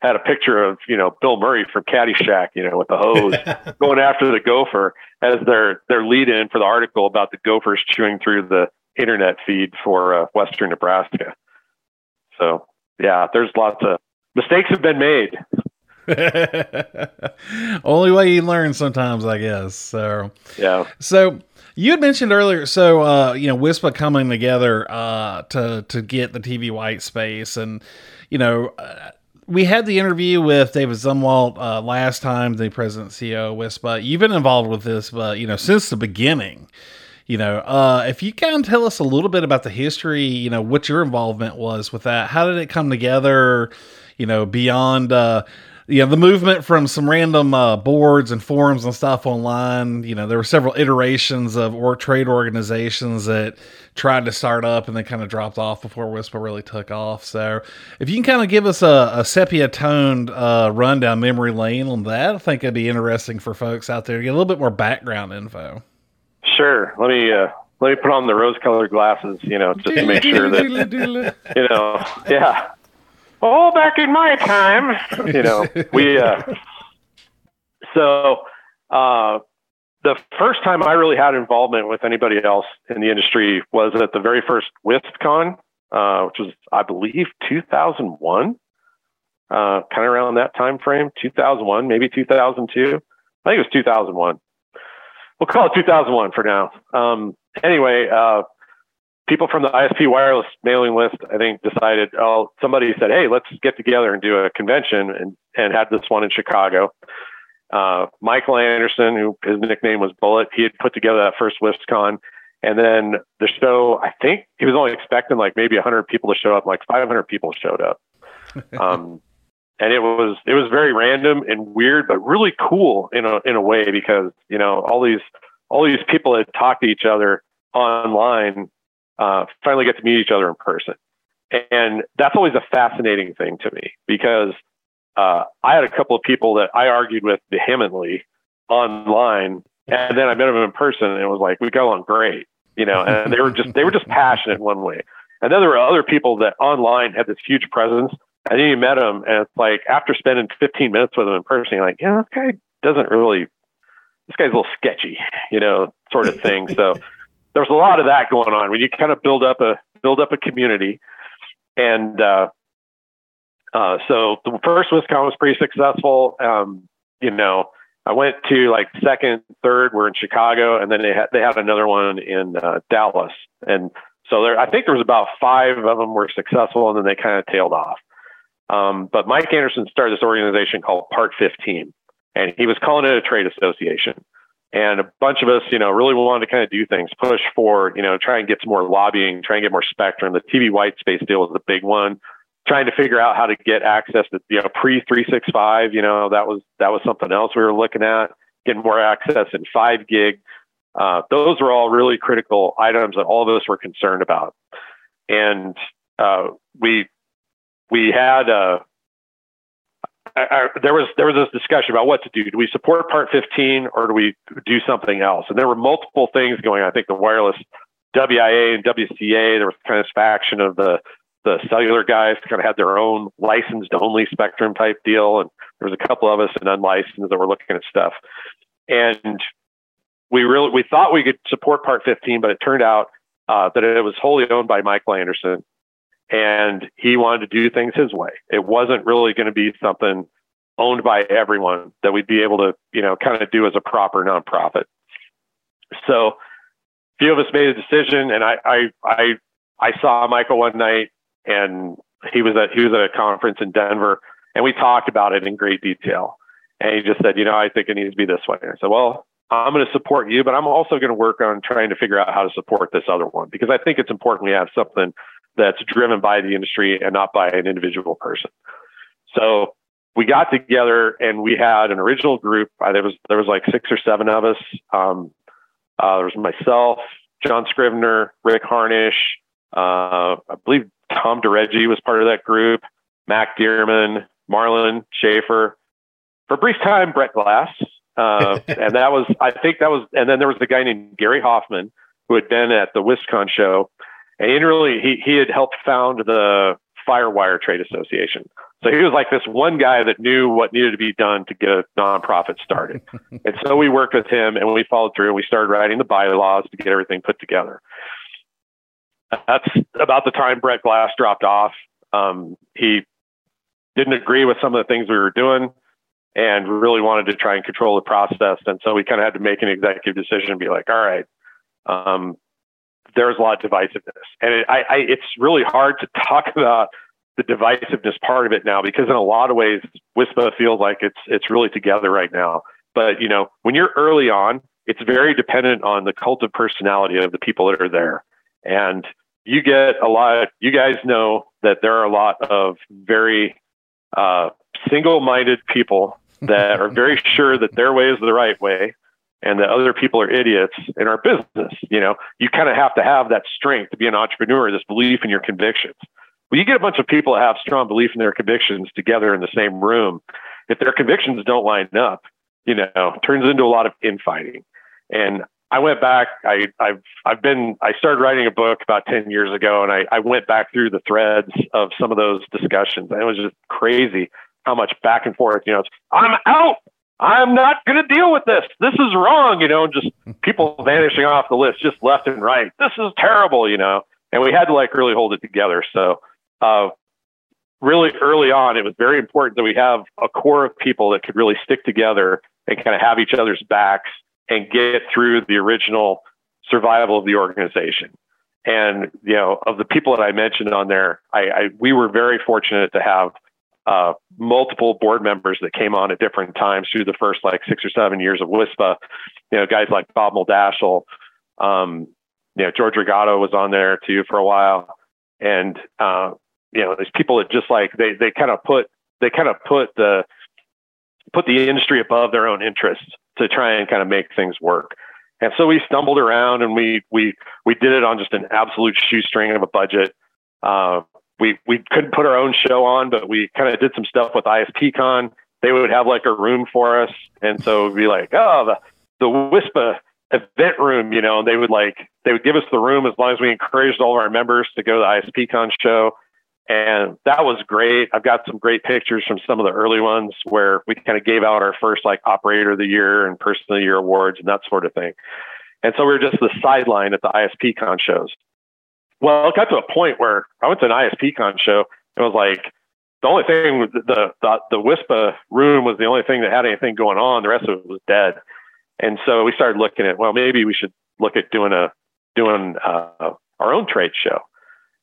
had a picture of you know Bill Murray from Caddyshack, you know, with the hose [LAUGHS] going after the gopher as their their lead in for the article about the gophers chewing through the internet feed for uh, Western Nebraska. So yeah, there's lots of mistakes have been made. [LAUGHS] Only way you learn sometimes, I guess. So Yeah, So you had mentioned earlier, so uh, you know, WISPA coming together uh, to to get the TV white space, and you know, uh, we had the interview with David Zumwalt uh, last time, the president CEO of WISPA. You've been involved with this, but you know, since the beginning. You know, uh, if you can tell us a little bit about the history, you know, what your involvement was with that. How did it come together? You know, beyond uh, you know the movement from some random uh, boards and forums and stuff online you know there were several iterations of or trade organizations that tried to start up and they kind of dropped off before WISPA really took off so if you can kind of give us a, a sepia toned uh, run down memory lane on that i think it'd be interesting for folks out there to get a little bit more background info sure. Let me uh, let me put on the rose-colored glasses, you know, just to make sure that [LAUGHS] you know, yeah. Oh, back in my time, [LAUGHS] you know, we. Uh, so, uh, the first time I really had involvement with anybody else in the industry was at the very first WISPCon, uh, which was, I believe, 2001. Uh, kind of around that time frame, 2001, maybe 2002. I think it was 2001. We'll call it 2001 for now. Um, anyway, uh, people from the ISP wireless mailing list, I think, decided, oh, somebody said, hey, let's get together and do a convention, and, and had this one in Chicago. Uh, Michael Anderson, who his nickname was Bullet, he had put together that first WISPCon. And then the show, I think he was only expecting like maybe 100 people to show up, like 500 people showed up. [LAUGHS] Um, and it was it was very random and weird, but really cool in a in a way because you know all these all these people had talked to each other online uh, finally get to meet each other in person, and that's always a fascinating thing to me because uh, I had a couple of people that I argued with vehemently online, and then I met them in person, and it was like we got along great, you know, and they were just they were just [LAUGHS] passionate one way, and then there were other people that online had this huge presence and then you met them, and it's like after spending 15 minutes with them in person, you're like, yeah, this guy doesn't really, this guy's a little sketchy, you know, sort of thing. so there's a lot of that going on when you kind of build up a build up a community, and uh, uh, so the first WISPCon was pretty successful. Um, you know, I went to like second, third, we're in Chicago, and then they had they had another one in uh, Dallas, and so there, I think there was about five of them were successful, and then they kind of tailed off. Um, but Mike Anderson started this organization called Part 15, and he was calling it a trade association. And a bunch of us, you know, really wanted to kind of do things, push for, you know, try and get some more lobbying, try and get more spectrum. The TV white space deal was the big one. Trying to figure out how to get access to, you know, pre 365, you know, that was that was something else we were looking at. Getting more access in five gig. Uh, those were all really critical items that all of us were concerned about. And uh, we we had a I, there was there was this discussion about what to do. Do we support Part 15 or do we do something else? And there were multiple things going. on. I think the wireless WIA and WCA. There was kind of faction of the the cellular guys kind of had their own licensed only spectrum type deal, and there was a couple of us in unlicensed that were looking at stuff. And we really we thought we could support Part 15, but it turned out uh, that it was wholly owned by Michael Anderson, and he wanted to do things his way. It wasn't really going to be something owned by everyone that we'd be able to, you know, kind of do as a proper nonprofit. So, a few of us made a decision, and I, I, I, I saw Michael one night, and he was at he was at a conference in Denver, and we talked about it in great detail. And he just said, you know, I think it needs to be this way. And I said, well, I'm going to support you, but I'm also going to work on trying to figure out how to support this other one because I think it's important we have something that's driven by the industry and not by an individual person. So we got together and we had an original group. There was there was like six or seven of us. Um, uh, there was myself, John Scrivner, Rick Harnish. Uh, I believe Tom DeReggi was part of that group. Mac Dearman, Marlon Schafer. For a brief time, Brett Glass. Uh, [LAUGHS] and that was, I think that was, and then there was a guy named Gary Hoffman who had been at the WISPCon show and he really he he had helped found the Firewire Trade Association. So he was like this one guy that knew what needed to be done to get a nonprofit started. [LAUGHS] and so we worked with him and we followed through and we started writing the bylaws to get everything put together. That's about the time Brett Glass dropped off. Um, he didn't agree with some of the things we were doing and really wanted to try and control the process. And so we kind of had to make an executive decision and be like, all right, um, there's a lot of divisiveness, and it, I, I, it's really hard to talk [LAUGHS] about the divisiveness part of it now because in a lot of ways, WISPA feels like it's it's really together right now. But you know, when you're early on, it's very dependent on the cult of personality of the people that are there, and you get a lot. You guys know that there are a lot of very uh, single-minded people that are very [LAUGHS] sure that their way is the right way and that other people are idiots in our business. You know, you kind of have to have that strength to be an entrepreneur, this belief in your convictions. Well, you get a bunch of people that have strong belief in their convictions together in the same room. If their convictions don't line up, you know, turns into a lot of infighting. And I went back. I, have I've been. I started writing a book about ten years ago, and I, I went back through the threads of some of those discussions, and it was just crazy how much back and forth. You know, I'm out. I'm not going to deal with this. This is wrong, you know, just [LAUGHS] people vanishing off the list just left and right. This is terrible, you know. And we had to like really hold it together. So, uh, really early on, it was very important that we have a core of people that could really stick together and kind of have each other's backs and get through the original survival of the organization. And you know, of the people that I mentioned on there, I, I we were very fortunate to have uh, multiple board members that came on at different times through the first like six or seven years of WISPA. You know, guys like Bob Moldashel, um, you know, George Rogato was on there too for a while, and uh, you know, there's people that just like they they kind of put they kind of put the put the industry above their own interests to try and kind of make things work. And so we stumbled around and we we we did it on just an absolute shoestring of a budget. Uh, we we couldn't put our own show on, but we kind of did some stuff with ISPCon. They would have like a room for us, and so it'd be like, oh, the the WISPA event room, you know. And they would like they would give us the room as long as we encouraged all of our members to go to the ISPCon show, and that was great. I've got some great pictures from some of the early ones where we kind of gave out our first like operator of the year and person of the year awards and that sort of thing. And so we were just the sideline at the ISPCon shows. Well, it got to a point where I went to an ISPCon show. It was like the only thing the the the WISPA room was the only thing that had anything going on. The rest of it was dead. And so we started looking at well, maybe we should look at doing a doing uh, our own trade show.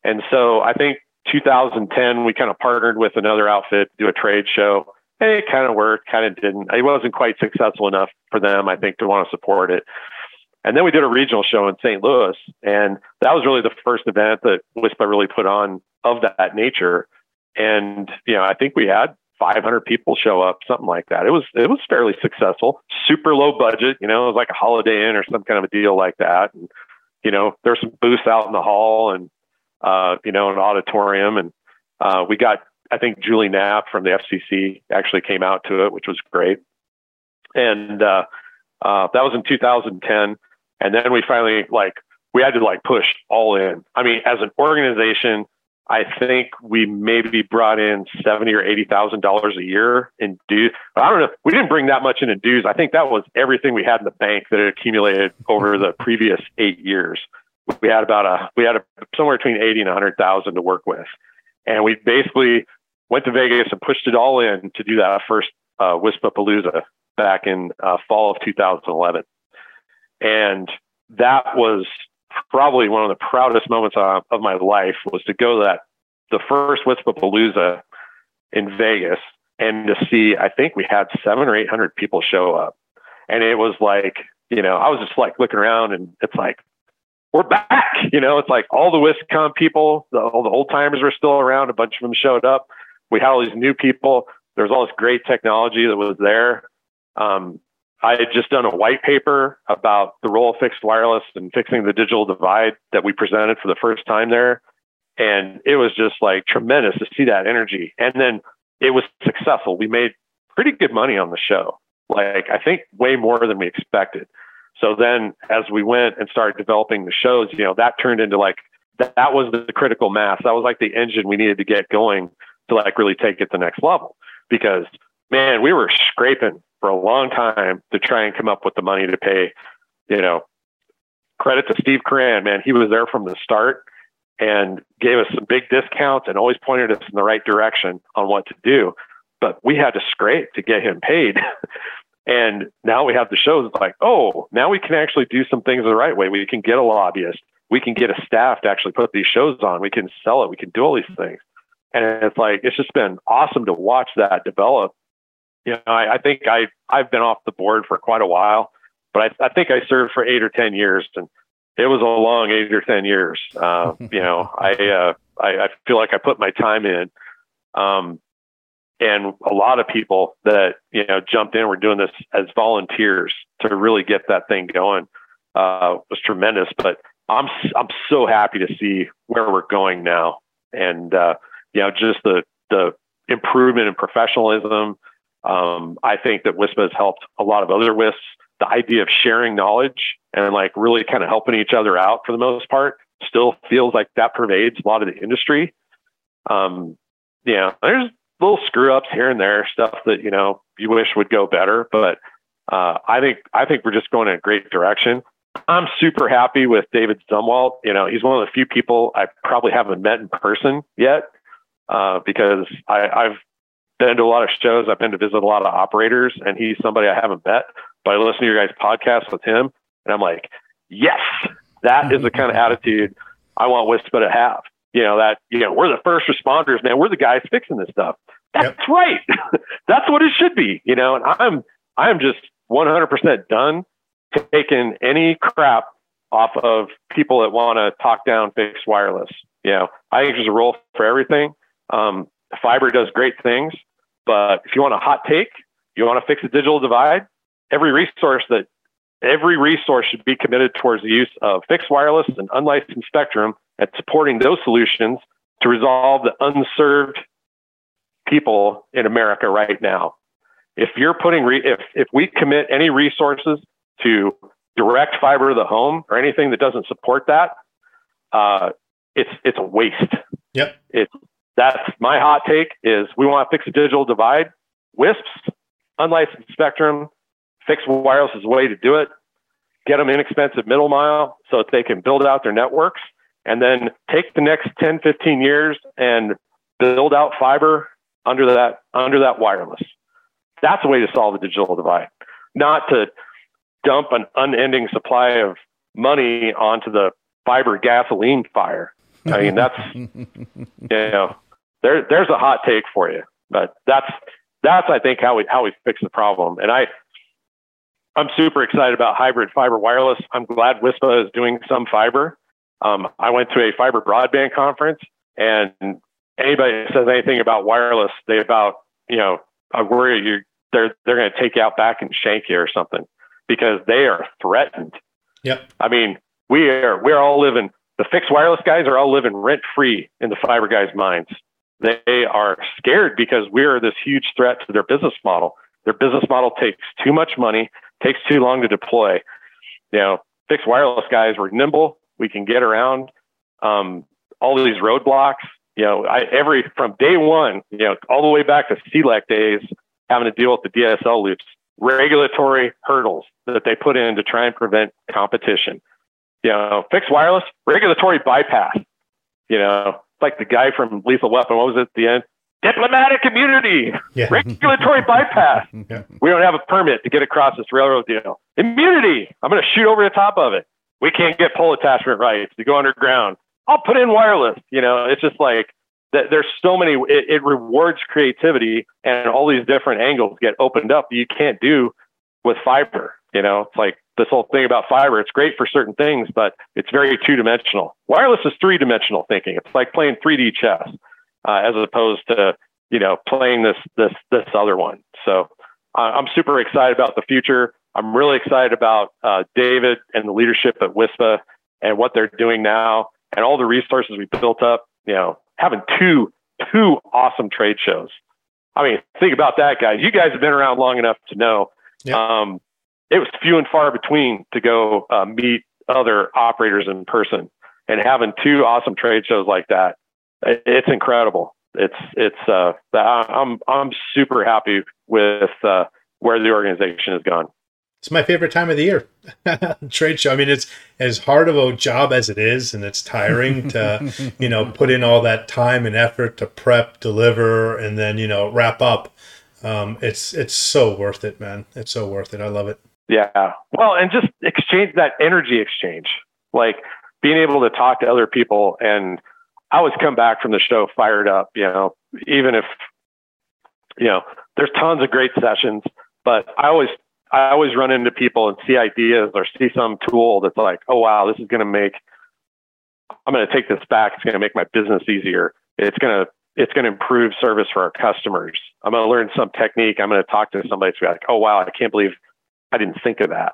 And so I think 2010 we kind of partnered with another outfit to do a trade show. and it kind of worked, kind of didn't. It wasn't quite successful enough for them, I think, to want to support it. And then we did a regional show in St. Louis, and that was really the first event that WISPA really put on of that nature. And you know, I think we had 500 people show up, something like that. It was it was fairly successful. Super low budget, you know, it was like a Holiday Inn or some kind of a deal like that. And you know, there's some booths out in the hall and uh, you know, an auditorium, and uh, we got I think Julie Knapp from the FCC actually came out to it, which was great. And uh, uh, that was in 2010. And then we finally like we had to like push all in. I mean, as an organization, I think we maybe brought in seventy or eighty thousand dollars a year in dues. I don't know. We didn't bring that much in dues. I think that was everything we had in the bank that had accumulated over the previous eight years. We had about a we had a, somewhere between eighty and hundred thousand to work with, and we basically went to Vegas and pushed it all in to do that first uh, WISPA Palooza back in uh, fall of 2011. And that was probably one of the proudest moments of, my life was to go to that the first WISPA Palooza in Vegas and to see I think we had seven or eight hundred people show up. And it was like, you know, I was just like looking around and it's like, we're back. [LAUGHS] You know, it's like all the WISPCon people, the, all the old timers were still around. A bunch of them showed up. We had all these new people. There was all this great technology that was there. Um, I had just done a white paper about the role of fixed wireless and fixing the digital divide that we presented for the first time there. And it was just like tremendous to see that energy. And then it was successful. We made pretty good money on the show. Like, I think way more than we expected. So then as we went and started developing the shows, you know, that turned into like, that, that was the critical mass. That was like the engine we needed to get going to like really take it to the next level because man, we were scraping for a long time to try and come up with the money to pay, you know, credit to Steve Coran, man. He was there from the start and gave us some big discounts and always pointed us in the right direction on what to do. But we had to scrape to get him paid. [LAUGHS] and now we have the shows. It's like, oh, now we can actually do some things the right way. We can get a lobbyist. We can get a staff to actually put these shows on. We can sell it. We can do all these things. And it's like, it's just been awesome to watch that develop you know, I, I think I I've been off the board for quite a while, but I, I think I served for eight or ten years, and it was a long eight or ten years. Uh, [LAUGHS] you know, I, uh, I I feel like I put my time in, um, and a lot of people that you know jumped in were doing this as volunteers to really get that thing going. Uh, was tremendous, but I'm I'm so happy to see where we're going now, and uh, you know, just the the improvement in professionalism, um, I think that WISPA has helped a lot of other WISPs. The idea of sharing knowledge and like really kind of helping each other out for the most part still feels like that pervades a lot of the industry. Um, yeah, there's little screw ups here and there, stuff that you know you wish would go better, but uh, I think I think we're just going in a great direction. I'm super happy with David Zumwalt. You know, he's one of the few people I probably haven't met in person yet uh, because I, I've been to a lot of shows. I've been to visit a lot of operators, and he's somebody I haven't met. But I listen to your guys' podcast with him, and I'm like, yes, that is the kind of attitude I want WISPA to have. You know that you know we're the first responders, man. We're the guys fixing this stuff. That's yep. right. [LAUGHS] That's what it should be. You know, and I'm I'm just 100% done taking any crap off of people that want to talk down fixed wireless. You know, I think there's a role for everything. Um, fiber does great things, but if you want a hot take, you want to fix the digital divide, every resource that every resource should be committed towards the use of fixed wireless and unlicensed spectrum and supporting those solutions to resolve the unserved people in America right now. If you're putting re- if if we commit any resources to direct fiber to the home or anything that doesn't support that, uh, it's it's a waste. Yep. It's that's my hot take is we want to fix the digital divide. WISPs, unlicensed spectrum, fixed wireless is the way to do it. Get them inexpensive middle mile so that they can build out their networks and then take the next 10, 15 years and build out fiber under that under that wireless. That's a way to solve the digital divide, not to dump an unending supply of money onto the fiber gasoline fire. I mean, that's [LAUGHS] you know, there there's a hot take for you. But that's that's I think how we how we fix the problem. And I I'm super excited about hybrid fiber wireless. I'm glad WISPA is doing some fiber. Um, I went to a fiber broadband conference, and anybody that says anything about wireless, they about you know I worry you they're they're going to take you out back and shank you or something because they are threatened. Yep. I mean, we are we're all living. The fixed wireless guys are all living rent free in the fiber guys' minds. They are scared because we are this huge threat to their business model. Their business model takes too much money, takes too long to deploy. You know, fixed wireless guys, we're nimble. We can get around um, all these roadblocks. You know, I, every from day one, you know, all the way back to CLEC days, having to deal with the DSL loops, regulatory hurdles that they put in to try and prevent competition. You know, fixed wireless, regulatory bypass. You know, like the guy from Lethal Weapon. What was it at the end? Diplomatic immunity, yeah. [LAUGHS] regulatory bypass. [LAUGHS] Yeah. We don't have a permit to get across this railroad deal. Immunity. I'm going to shoot over the top of it. We can't get pole attachment rights to go underground. I'll put in wireless. You know, it's just like that. There's so many. It, it rewards creativity, and all these different angles get opened up that you can't do with fiber. You know, it's like this whole thing about fiber. It's great for certain things, but it's very two dimensional. Wireless is three dimensional thinking. It's like playing 3D chess uh, as opposed to you know playing this this this other one. So uh, I'm super excited about the future. I'm really excited about uh, David and the leadership at WISPA and what they're doing now and all the resources we built up. You know, having two two awesome trade shows. I mean, think about that, guys. You guys have been around long enough to know. Yep. Um, it was few and far between to go uh, meet other operators in person. And having two awesome trade shows like that it's incredible. It's it's uh i'm i'm super happy with uh where the organization has gone. It's my favorite time of the year. [LAUGHS] Trade show. I mean it's as hard of a job as it is and it's tiring to [LAUGHS] you know put in all that time and effort to prep deliver and then you know wrap up. Um, it's it's so worth it man. It's so worth it. I love it yeah. Well, and just exchange that energy exchange, like being able to talk to other people. And I always come back from the show fired up, you know, even if, you know, there's tons of great sessions, but I always, I always run into people and see ideas or see some tool that's like, oh, wow, this is going to make, I'm going to take this back. It's going to make my business easier. It's going to, it's going to improve service for our customers. I'm going to learn some technique. I'm going to talk to somebody to be like, oh, wow, I can't believe I didn't think of that.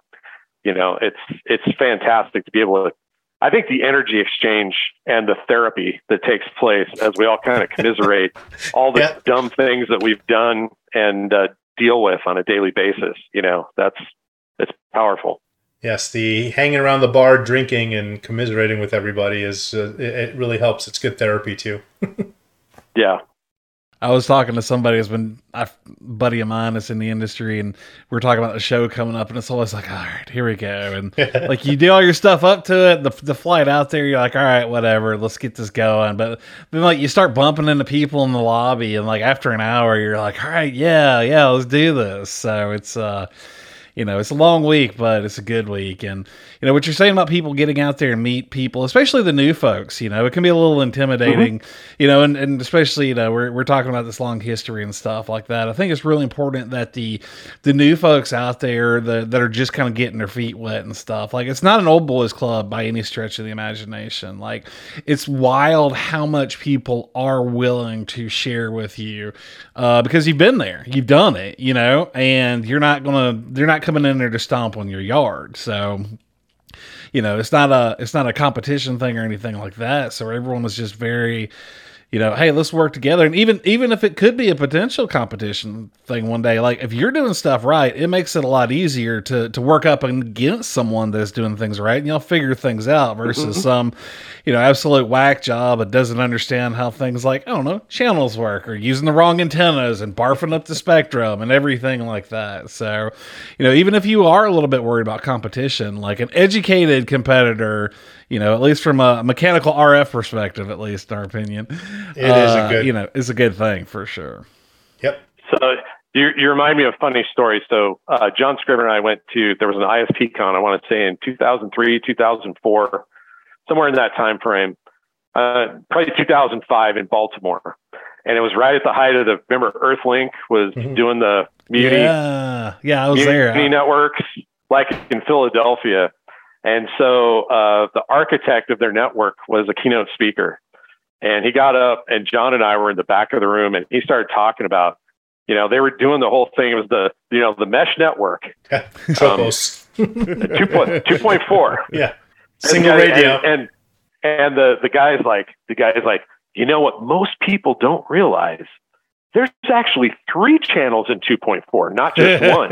You know, it's it's fantastic to be able to. I think the energy exchange and the therapy that takes place as we all kind of commiserate [LAUGHS] all the yeah. dumb things that we've done and uh, deal with on a daily basis. You know, that's it's powerful. Yes, the hanging around the bar, drinking, and commiserating with everybody is uh, it, it really helps. It's good therapy too. [LAUGHS] yeah, I was talking to somebody who's been a buddy of mine that's in the industry, and we are talking about the show coming up, and it's always like, all right, here we go, and [LAUGHS] like you do all your stuff up to it, the the flight out there, you're like, all right, whatever, let's get this going, but then like you start bumping into people in the lobby, and like after an hour, you're like, all right, yeah, yeah, let's do this. So it's uh you know, it's a long week, but it's a good week. And, you know, what you're saying about people getting out there and meet people, especially the new folks, you know, it can be a little intimidating, mm-hmm. you know, and, and especially, you know, we're, we're talking about this long history and stuff like that. I think it's really important that the, the new folks out there the, that are just kind of getting their feet wet and stuff, like it's not an old boys club by any stretch of the imagination. Like it's wild how much people are willing to share with you, uh, because you've been there, you've done it, you know, and you're not going to, they're not coming in there to stomp on your yard. So, you know, it's not a it's not a competition thing or anything like that. So everyone was just very you know, hey, let's work together. And even even if it could be a potential competition thing one day, like if you're doing stuff right, it makes it a lot easier to to work up against someone that's doing things right, and you'll figure things out versus mm-hmm. some, you know, absolute whack job that doesn't understand how things like I don't know channels work or using the wrong antennas and barfing up the spectrum and everything like that. So, you know, even if you are a little bit worried about competition, like an educated competitor you know, at least from a mechanical RF perspective, at least in our opinion, it uh, is a uh, good, you know, is a good thing for sure. Yep. So you, you remind me of a funny story. So uh, John Scrivner and I went to there was an ISPCon I want to say in 2003, 2004, somewhere in that time frame, uh, probably 2005 in Baltimore, and it was right at the height of the remember Earthlink was Mhm. doing the Muni Yeah, yeah, I was there. Muni networks like in Philadelphia, and so uh, the architect of their network was a keynote speaker, and he got up and John and I were in the back of the room, and he started talking about. You know, they were doing the whole thing. It was the, you know, the mesh network, Tropos. [LAUGHS] 2.4. yeah. And Single the guy- radio. And, and and the the guy's like the guy's like, you know what most people don't realize? There's actually three channels in 2.4, not just [LAUGHS] one.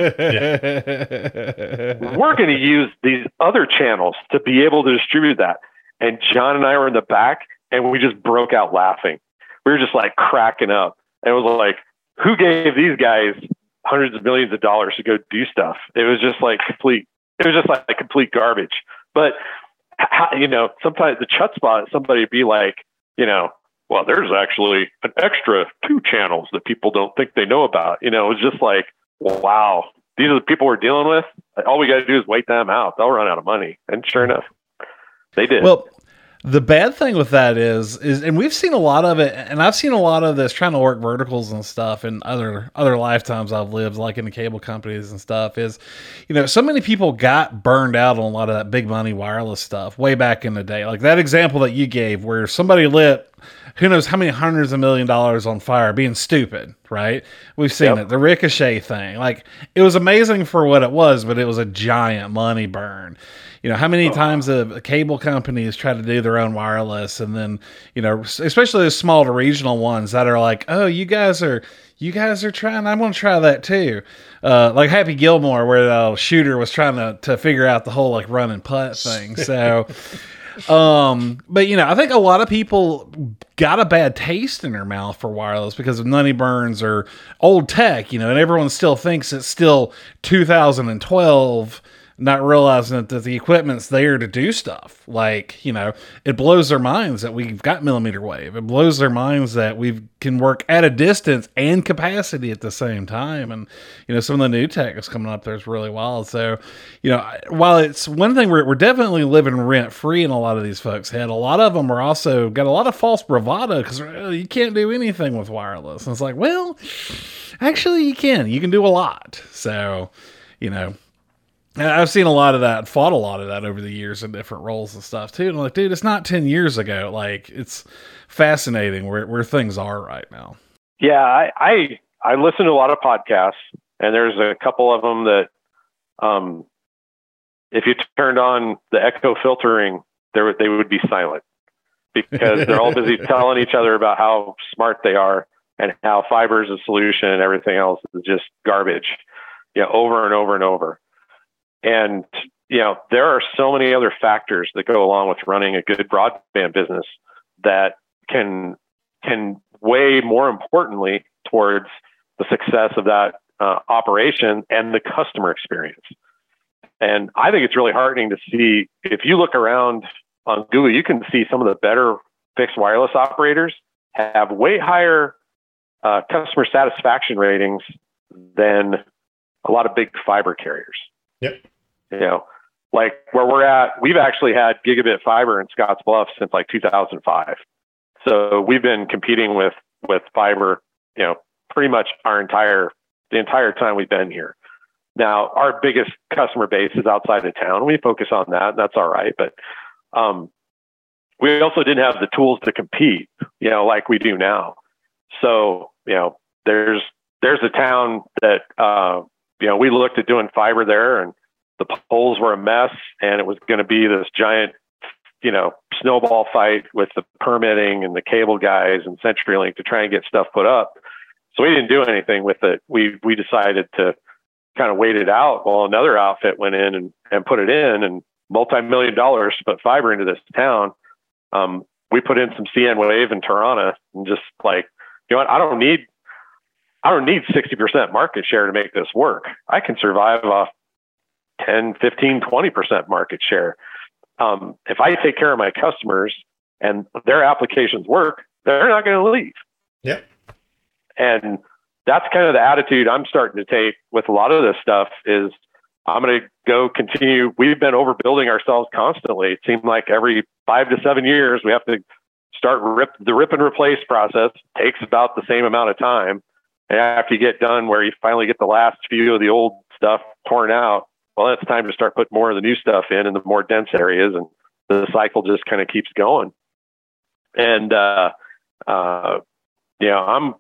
We're going to use these other channels to be able to distribute that. And John and I were in the back and we just broke out laughing. We were just like cracking up. And it was like, who gave these guys hundreds of millions of dollars to go do stuff? It was just like complete, it was just like, complete garbage. But, you know, sometimes the chut spot, somebody would be like, you know, well, there's actually an extra two channels that people don't think they know about. You know, it's just like, wow, these are the people we're dealing with. All we got to do is wait them out. They'll run out of money. And sure enough, they did. Well, the bad thing with that is is and we've seen a lot of it and I've seen a lot of this trying to work verticals and stuff in other other lifetimes I've lived like in the cable companies and stuff is you know so many people got burned out on a lot of that big money wireless stuff way back in the day like that example that you gave where somebody lit who knows how many hundreds of million dollars on fire being stupid, right? We've seen Yep. it. The ricochet thing. Like it was amazing for what it was, but it was a giant money burn. You know, how many times have cable companies try to do their own wireless and then, you know, especially the small to regional ones that are like, oh, you guys are you guys are trying, I'm gonna try that too. Uh, like Happy Gilmore, where the shooter was trying to to figure out the whole like run and putt thing. [LAUGHS] So um, but you know, I think a lot of people got a bad taste in their mouth for wireless because of nutty burns or old tech, you know, and everyone still thinks it's still 2012, not realizing that, that the equipment's there to do stuff. Like, you know, it blows their minds that we've got millimeter wave. It blows their minds that we can work at a distance and capacity at the same time. And, you know, some of the new tech is coming up there is really wild. So, you know, while it's one thing we're, we're definitely living rent free in a lot of these folks' head, a lot of them are also got a lot of false bravado because you can't do anything with wireless. And it's like, well, actually, you can. You can do a lot. So, you know, I've seen a lot of that, fought a lot of that over the years in different roles and stuff too. And I'm like, dude, it's not 10 years ago. Like, it's fascinating where, where things are right now. Yeah, I, I I listen to a lot of podcasts, and there's a couple of them that, um, if you turned on the echo filtering, there they would be silent because they're all busy [LAUGHS] telling each other about how smart they are and how fiber is a solution and everything else is just garbage, you know, over and over and over. And you know, there are so many other factors that go along with running a good broadband business that can can weigh more importantly towards the success of that uh, operation and the customer experience. And I think it's really heartening to see if you look around on Google, you can see some of the better fixed wireless operators have way higher uh, customer satisfaction ratings than a lot of big fiber carriers. Yep. You know, like where we're at, we've actually had gigabit fiber in Scotts Bluff since like 2005. So we've been competing with with fiber, you know, pretty much our entire the entire time we've been here. Now, our biggest customer base is outside of town. We focus on that. That's all right, but um, we also didn't have the tools to compete, you know, like we do now. So, you know, there's there's a town that uh, you know we looked at doing fiber there, and the poles were a mess, and it was going to be this giant, you know, snowball fight with the permitting and the cable guys and CenturyLink to try and get stuff put up. So we didn't do anything with it. We we decided to kind of wait it out while another outfit went in and, and put it in and multi-million dollars to put fiber into this town. Um, we put in some CN wave in Tarana and just like, you know what, I don't need I don't need 60% market share to make this work. I can survive off 10, 15, 20% market share. Um, if I take care of my customers and their applications work, they're not going to leave. Yep. And that's kind of the attitude I'm starting to take with a lot of this stuff is I'm going to go continue. We've been overbuilding ourselves constantly. It seemed like every five to seven years, we have to start rip the rip and replace process takes about the same amount of time. After you get done where you finally get the last few of the old stuff torn out, well, it's time to start putting more of the new stuff in in the more dense areas, and the cycle just kind of keeps going. And uh, uh, you know, I'm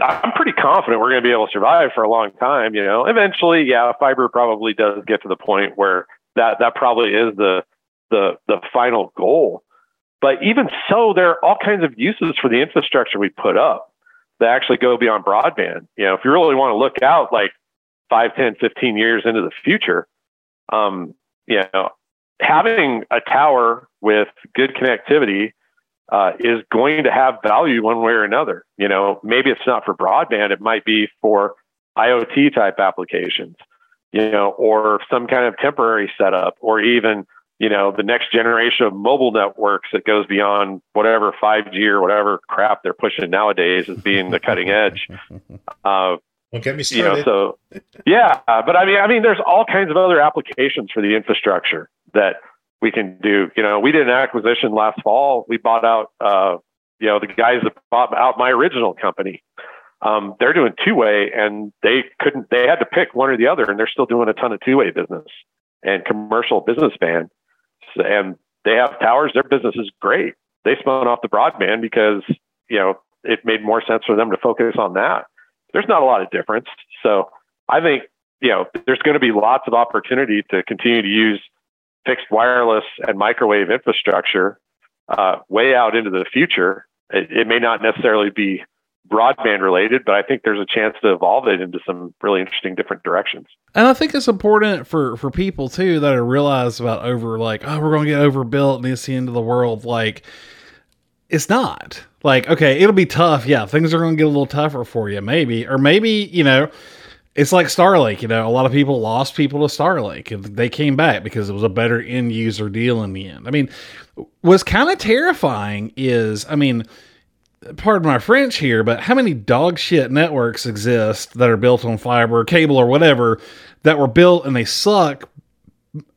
I'm pretty confident we're going to be able to survive for a long time. You know, eventually, yeah, fiber probably does get to the point where that that probably is the the the final goal. But even so, there are all kinds of uses for the infrastructure we put up that actually go beyond broadband. You know, if you really want to look out like 5, 10, 15 years into the future, um, you know, having a tower with good connectivity uh, is going to have value one way or another. You know, maybe it's not for broadband; it might be for IoT type applications. You know, or some kind of temporary setup, or even you know the next generation of mobile networks that goes beyond whatever 5G or whatever crap they're pushing nowadays as being the cutting edge. [LAUGHS] Uh, Don't get me started. You know, so yeah, but I mean, I mean, there's all kinds of other applications for the infrastructure that we can do. You know, we did an acquisition last fall. We bought out, uh, you know, the guys that bought out my original company. Um, they're doing two way, and they couldn't. They had to pick one or the other, and they're still doing a ton of two way business and commercial business band. And they have towers. Their business is great. They spun off the broadband because you know it made more sense for them to focus on that. There's not a lot of difference. So I think you know there's going to be lots of opportunity to continue to use fixed wireless and microwave infrastructure uh, way out into the future. It, it, may not necessarily be broadband related, but I think there's a chance to evolve it into some really interesting different directions. And I think it's important for for people too that are realize about over like oh we're to get overbuilt and it's the end of the world. Like it's not. Like okay, it'll be tough. Yeah, things are to get a little tougher for you, maybe, or maybe you know it's like Starlink, you know, a lot of people lost people to Starlink and they came back because it was a better end user deal in the end. I mean, what's kind of terrifying is, I mean, pardon my French here, but how many dog shit networks exist that are built on fiber, cable, or whatever that were built and they suck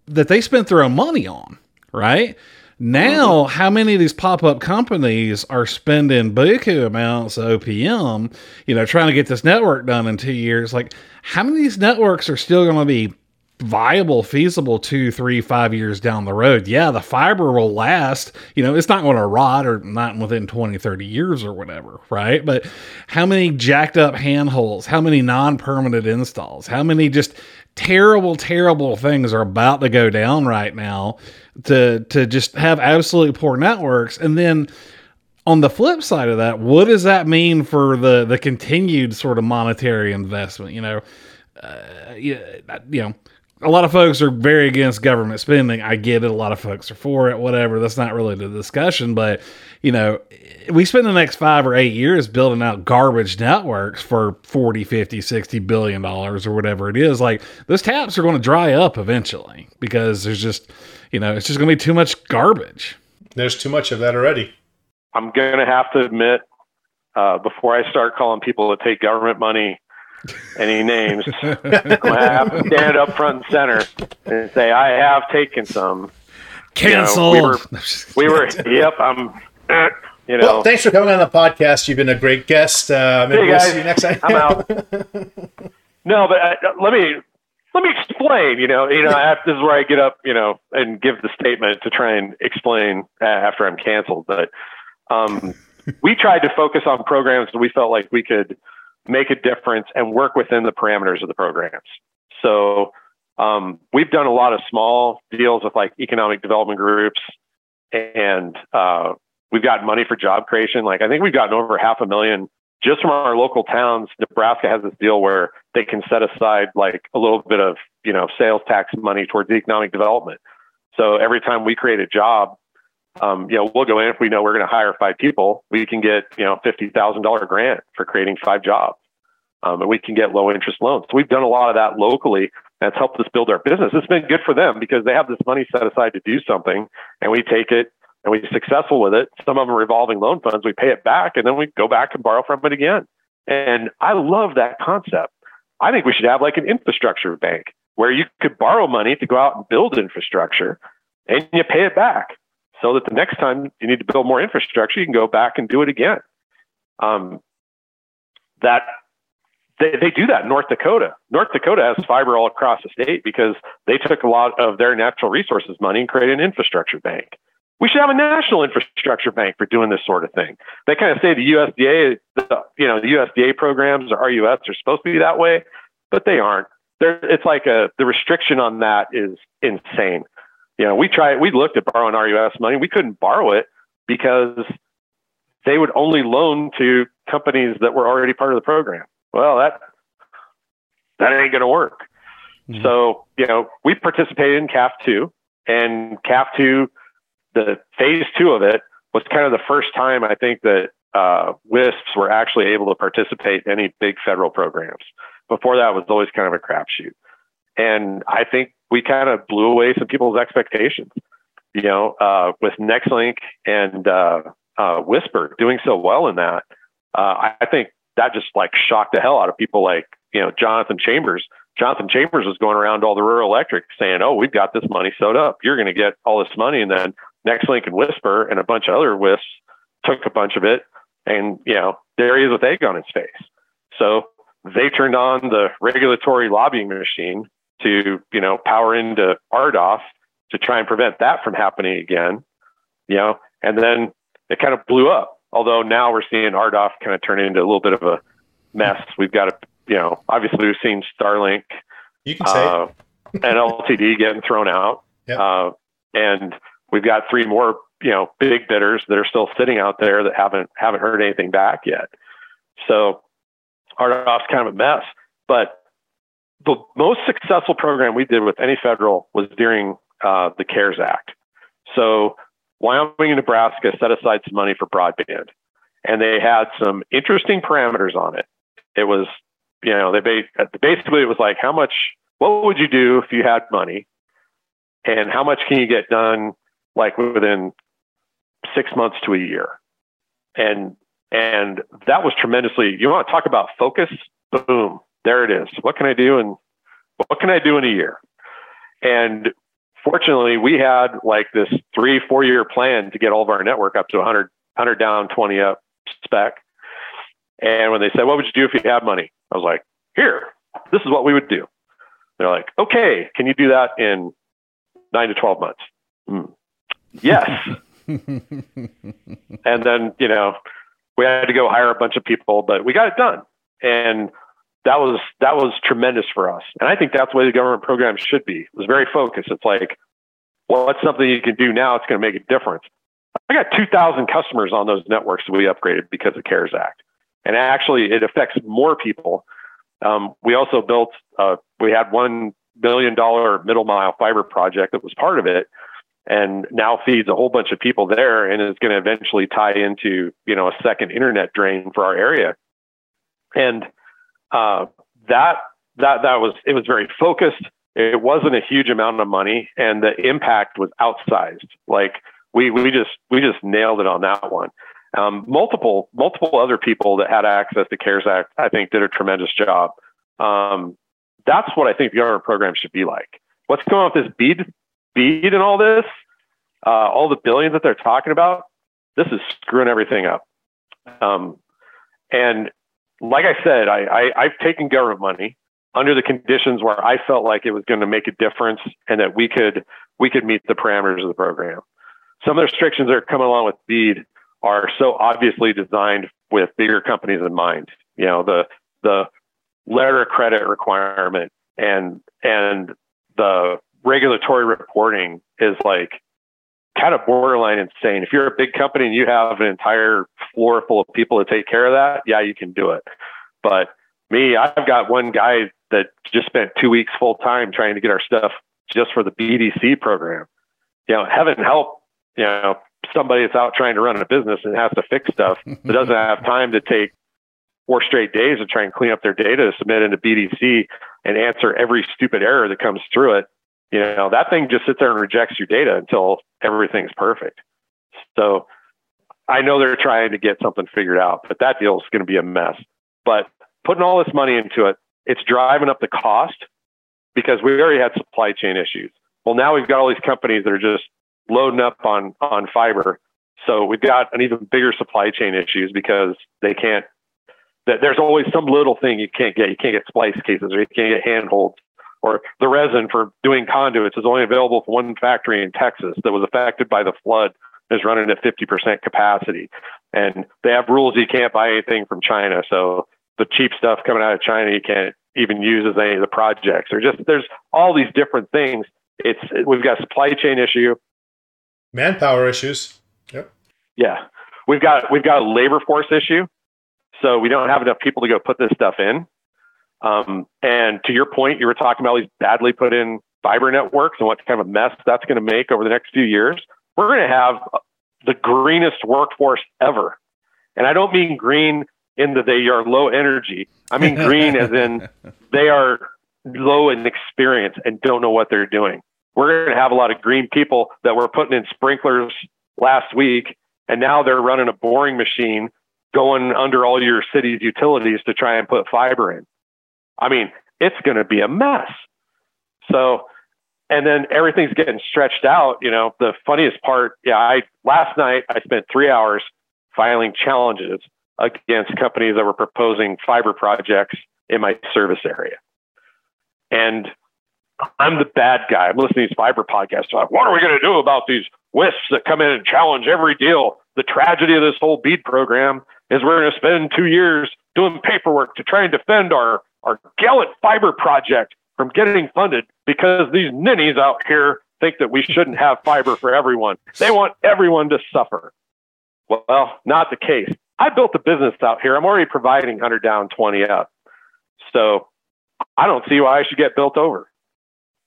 that they spent their own money on, right? Now, mm-hmm. how many of these pop up companies are spending buku amounts of OPM, you know, trying to get this network done in two years? Like, how many of these networks are still going to be viable, feasible two, three, five years down the road? Yeah, the fiber will last. You know, it's not going to rot or not within 20, 30 years or whatever, right? But how many jacked up handholds? How many non permanent installs? How many just terrible, terrible things are about to go down right now to to just have absolutely poor networks and then on the flip side of that what does that mean for the the continued sort of monetary investment you know uh, you, you know a lot of folks are very against government spending. I get it. A lot of folks are for it, whatever. That's not really the discussion. But, you know, we spend the next five or eight years building out garbage networks for 40, 50, 60 billion dollars or whatever it is. Like, those taps are going to dry up eventually because there's just, you know, it's just going to be too much garbage. There's too much of that already. I'm going to have to admit, uh, before I start calling people that take government money any names. [LAUGHS] I'm gonna have to stand up front and center and say I have taken some. Cancel. You know, we, were, [LAUGHS] we were. Yep. I'm. [CLEARS THROAT] You know. Well, thanks for coming on the podcast. You've been a great guest. Uh, maybe hey we'll guys, see you next time. I'm out. [LAUGHS] no, but uh, let me let me explain. You know, you know, this is where I get up, you know, and give the statement to try and explain after I'm canceled. But um, we tried to focus on programs that we felt like we could make a difference and work within the parameters of the programs. So um, we've done a lot of small deals with like economic development groups, and uh, we've got money for job creation. Like I think we've gotten over half a million just from our local towns. Nebraska has this deal where they can set aside like a little bit of you know sales tax money towards economic development. So every time we create a job, um, you know, we'll go in if we know we're going to hire five people, we can get, you know, $50,000 grant for creating five jobs. Um, and we can get low interest loans. So we've done a lot of that locally. That's helped us build our business. It's been good for them because they have this money set aside to do something and we take it and we're successful with it. Some of them revolving loan funds, we pay it back and then we go back and borrow from it again. And I love that concept. I think we should have like an infrastructure bank where you could borrow money to go out and build infrastructure and you pay it back. So that the next time you need to build more infrastructure, you can go back and do it again. Um, that they, they do that in North Dakota. North Dakota has fiber all across the state because they took a lot of their natural resources money and created an infrastructure bank. We should have a national infrastructure bank for doing this sort of thing. They kind of say the USDA, the, you know, the USDA programs or RUS are supposed to be that way, but they aren't. There, it's like a the restriction on that is insane. You know, we tried, we looked at borrowing RUS money, we couldn't borrow it because they would only loan to companies that were already part of the program. Well, that that ain't going to work. Mm-hmm. So, you know, we participated in CAF 2 and CAF 2 the phase 2 of it was kind of the first time I think that uh, WISPs were actually able to participate in any big federal programs. Before that was always kind of a crapshoot. And I think we kind of blew away some people's expectations. You know, uh, with Nextlink and uh, uh, Wisper doing so well in that, uh, I think that just like shocked the hell out of people like, you know, Jonathan Chambers. Jonathan Chambers was going around all the rural electric saying, Oh, we've got this money sewed up. You're going to get all this money. And then Nextlink and Wisper and a bunch of other WISPs took a bunch of it. And, you know, there he is with egg on his face. So they turned on the regulatory lobbying machine to, you know, power into RDOF to try and prevent that from happening again, you know, and then it kind of blew up. Although now we're seeing RDOF kind of turn into a little bit of a mess. We've got to, you know, obviously we've seen Starlink, you can say, uh, and LTD getting thrown out, yep. uh, and we've got three more, you know, big bidders that are still sitting out there that haven't haven't heard anything back yet. So RDOF's kind of a mess. But the most successful program we did with any federal was during uh, the CARES Act. So Wyoming and Nebraska set aside some money for broadband, and they had some interesting parameters on it. It was, you know, they basically it was like how much, what would you do if you had money, and how much can you get done like within six months to a year, and and that was tremendously. You want to talk about focus? Boom, there it is. What can I do and what can I do in a year? And fortunately, we had like this three, four year plan to get all of our network up to 100, 100 down, 20 up spec. And when they said, What would you do if you had money? I was like, Here, this is what we would do. They're like, Okay, can you do that in nine to 12 months? Mm. Yes. [LAUGHS] and then, you know, we had to go hire a bunch of people, but we got it done. And that was that was tremendous for us. And I think that's the way the government program should be. It was very focused. It's like, well, what's something you can do now? It's going to make a difference. I got 2,000 customers on those networks that we upgraded because of CARES Act, and actually it affects more people. Um, we also built. Uh, we had one billion dollar middle mile fiber project that was part of it, and now feeds a whole bunch of people there, and is going to eventually tie into you know a second internet drain for our area. And uh, that that that was it was very focused. It wasn't a huge amount of money, and the impact was outsized. Like we we just we just nailed it on that one. Um, multiple multiple other people that had access to CARES Act, I think, did a tremendous job. Um, that's what I think the government program should be like. What's going on with this BEAD BEAD and all this, uh, all the billions that they're talking about? This is screwing everything up. Um, and like I said, I, I I've taken government money under the conditions where I felt like it was going to make a difference and that we could we could meet the parameters of the program. Some of the restrictions that are coming along with BEAD are so obviously designed with bigger companies in mind. You know, the the letter of credit requirement and and the regulatory reporting is like kind of borderline insane. If you're a big company and you have an entire floor full of people to take care of that, yeah, you can do it. But me, I've got one guy that just spent two weeks full time trying to get our stuff just for the BDC program. You know, heaven help, you know, somebody that's out trying to run a business and has to fix stuff [LAUGHS] that doesn't have time to take four straight days to try and clean up their data to submit into BDC and answer every stupid error that comes through it you know, that thing just sits there and rejects your data until everything's perfect. So I know they're trying to get something figured out, but that deal is going to be a mess. But putting all this money into it, it's driving up the cost because we already had supply chain issues. Well, now we've got all these companies that are just loading up on on fiber. So we've got an even bigger supply chain issues because they can't. That there's always some little thing you can't get. You can't get splice cases, or you can't get handholds, or the resin for doing conduits is only available from one factory in Texas that was affected by the flood. Is running at 50% capacity, and they have rules you can't buy anything from China. So the cheap stuff coming out of China you can't even use as any of the projects. Or just there's all these different things. It's we've got supply chain issue, manpower issues. Yep. Yeah, we've got we've got a labor force issue. So we don't have enough people to go put this stuff in. Um, and to your point, you were talking about these badly put in fiber networks and what kind of a mess that's going to make over the next few years. We're going to have the greenest workforce ever. And I don't mean green in that they are low energy. I mean green as in [LAUGHS] they are low in experience and don't know what they're doing. We're going to have a lot of green people that were putting in sprinklers last week, and now they're running a boring machine going under all your city's utilities to try and put fiber in. I mean, it's going to be a mess. So, and then everything's getting stretched out. You know, the funniest part, yeah, I last night I spent three hours filing challenges against companies that were proposing fiber projects in my service area. And I'm the bad guy. I'm listening to these fiber podcasts. Like, what are we going to do about these WISPs that come in and challenge every deal? The tragedy of this whole BEAD program is we're going to spend two years doing paperwork to try and defend our, our gallant fiber project from getting funded because these ninnies out here think that we shouldn't have fiber for everyone. They want everyone to suffer. Well, not the case. I built a business out here. I'm already providing 100 down, 20 up. So I don't see why I should get built over.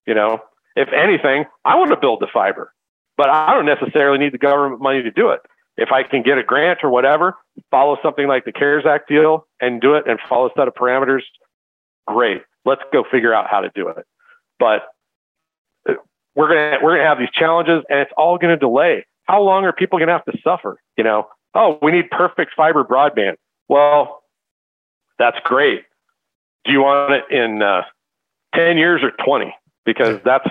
You know, if anything, I want to build the fiber, but I don't necessarily need the government money to do it. If I can get a grant or whatever, follow something like the CARES Act deal and do it and follow a set of parameters, great. Let's go figure out how to do it. But we're gonna we're gonna have these challenges, and it's all gonna delay. How long are people gonna have to suffer? You know, oh, we need perfect fiber broadband. Well, that's great. Do you want it in uh, 10 years or 20? Because that's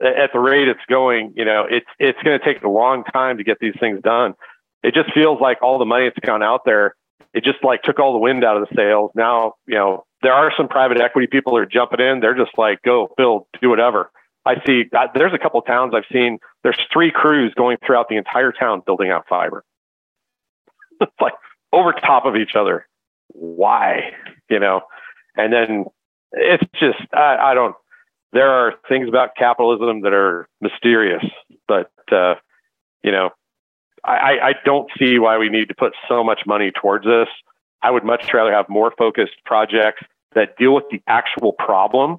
at the rate it's going, you know, it's, it's going to take a long time to get these things done. It just feels like all the money that's gone out there, it just like took all the wind out of the sails. Now, you know, there are some private equity people who are jumping in. They're just like, go build, do whatever. I see there's a couple towns I've seen. There's three crews going throughout the entire town building out fiber. [LAUGHS] it's like over top of each other. Why? You know, and then it's just I, I don't. There are things about capitalism that are mysterious, but uh, you know, I, I don't see why we need to put so much money towards this. I would much rather have more focused projects that deal with the actual problem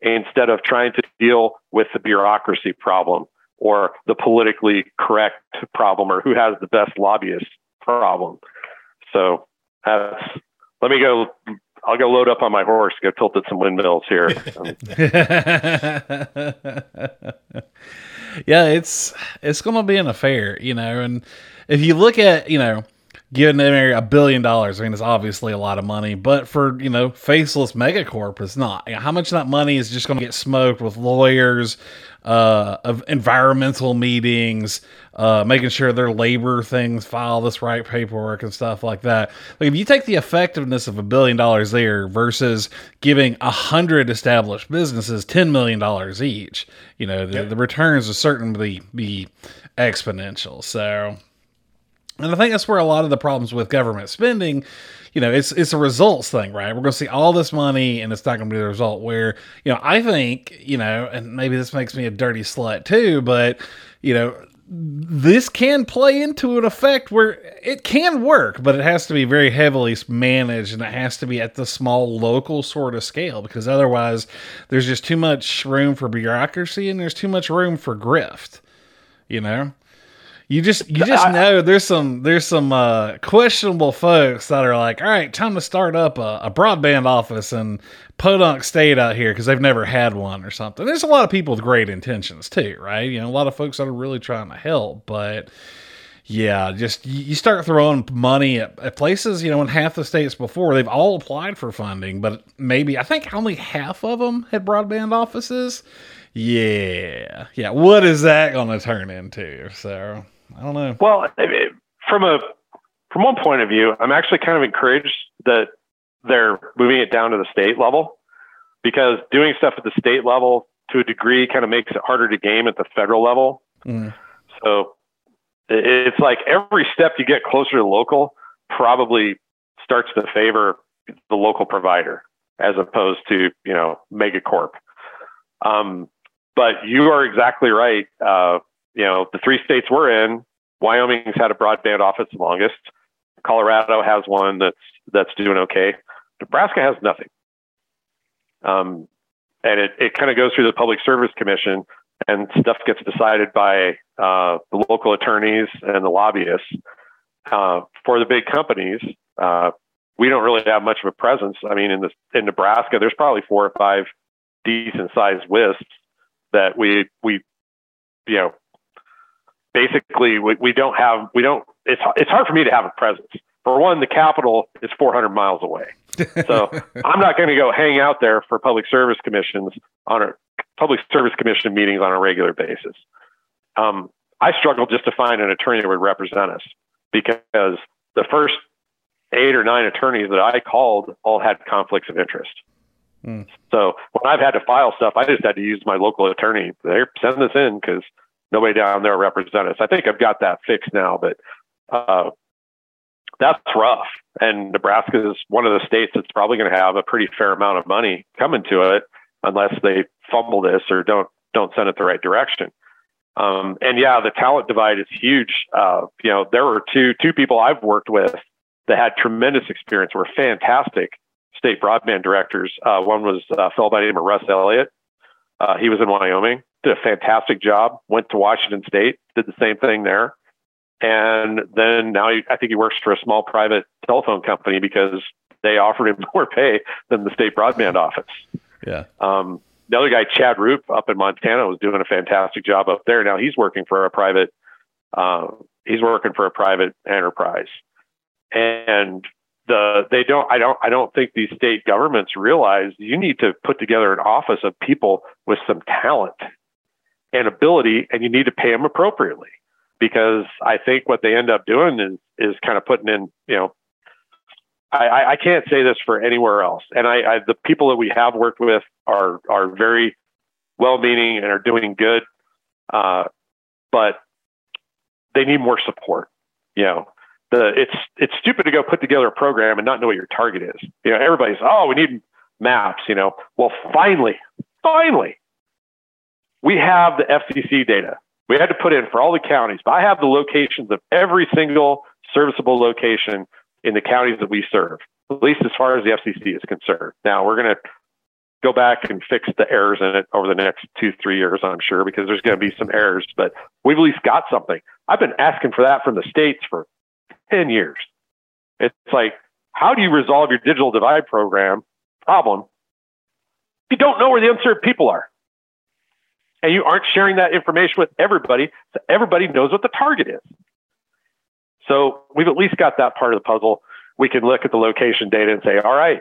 instead of trying to deal with the bureaucracy problem or the politically correct problem or who has the best lobbyist problem. So that's, let me go. I'll go load up on my horse, go tilt at some windmills here. [LAUGHS] yeah, it's it's to be an affair, you know. And if you look at, you know, giving them a billion dollars, I mean, it's obviously a lot of money, but for you know, faceless megacorp, it's not. How much of that money is just going to get smoked with lawyers, uh, of environmental meetings, uh, making sure their labor things file this right paperwork and stuff like that. Like if you take the effectiveness of a billion dollars there versus giving a hundred established businesses ten million dollars each, you know the, yep. the returns will certainly be exponential. So. And I think that's where a lot of the problems with government spending you know, it's it's a results thing, right? We're going to see all this money, and it's not going to be the result. Where you know, I think you know, and maybe this makes me a dirty slut too, but you know, this can play into an effect where it can work, but it has to be very heavily managed and it has to be at the small local sort of scale because otherwise there's just too much room for bureaucracy and there's too much room for grift, you know? You just you just know there's some there's some uh, questionable folks that are like, all right, time to start up a, a broadband office in Podunk State out here because they've never had one or something. There's a lot of people with great intentions too, right? You know, a lot of folks that are really trying to help, but yeah, just you start throwing money at, at, places, you know, in half the states before they've all applied for funding, but maybe I think only half of them had broadband offices. Yeah, yeah. What is that going to turn into? So I don't know. Well, from a from one point of view, I'm actually kind of encouraged that they're moving it down to the state level because doing stuff at the state level to a degree kind of makes it harder to game at the federal level. Mm. So it's like every step you get closer to local probably starts to favor the local provider as opposed to you know megacorp. Um, but you are exactly right. Uh, you know the three states we're in, Wyoming's had a broadband office the longest. Colorado has one that's that's doing okay. Nebraska has nothing. Um, and it, it kind of goes through the Public Service Commission, and stuff gets decided by uh, the local attorneys and the lobbyists. Uh, for the big companies, uh, we don't really have much of a presence. I mean, in the in Nebraska, there's probably four or five decent sized WISPs that we we you know basically we, we don't have we don't it's it's hard for me to have a presence for one, the capital is 400 miles away. So [LAUGHS] I'm not going to go hang out there for public service commissions on a public service commission meetings on a regular basis. Um, I struggled just to find an attorney that would represent us because the first eight or nine attorneys that I called all had conflicts of interest. Mm. So when I've had to file stuff, I just had to use my local attorney. They're send this in because nobody down there represents us. I think I've got that fixed now, but uh, that's rough. And Nebraska is one of the states that's probably going to have a pretty fair amount of money coming to it unless they fumble this or don't don't send it the right direction. Um, and yeah, the talent divide is huge. Uh, you know, there were two two people I've worked with that had tremendous experience, were fantastic state broadband directors. Uh, one was a fellow by the name of Russ Elliott. Uh, he was in Wyoming, did a fantastic job. Went to Washington State, did the same thing there. And then now he, I think he works for a small private telephone company because they offered him [LAUGHS] more pay than the state broadband office. Yeah. Um, the other guy, Chad Rupe, up in Montana, was doing a fantastic job up there. Now he's working for a private. Uh, he's working for a private enterprise, and the they don't. I don't. I don't think these state governments realize you need to put together an office of people with some talent and ability, and you need to pay them appropriately because I think what they end up doing is is kind of putting in, you know, I, I can't say this for anywhere else. And I, I the people that we have worked with are are very well meaning and are doing good. Uh, but they need more support. You know, the it's it's stupid to go put together a program and not know what your target is. You know, everybody's oh we need maps. You know, well finally, finally, we have the FCC data we had to put in for all the counties, but I have the locations of every single serviceable location in the counties that we serve, at least as far as the FCC is concerned. Now we're going to go back and fix the errors in it over the next two, three years, I'm sure, because there's going to be some errors, but we've at least got something. I've been asking for that from the states for 10 years. It's like, how do you resolve your digital divide program problem if you don't know where the unserved people are? and you aren't sharing that information with everybody so everybody knows what the target is. So we've at least got that part of the puzzle. We can look at the location data and say, all right,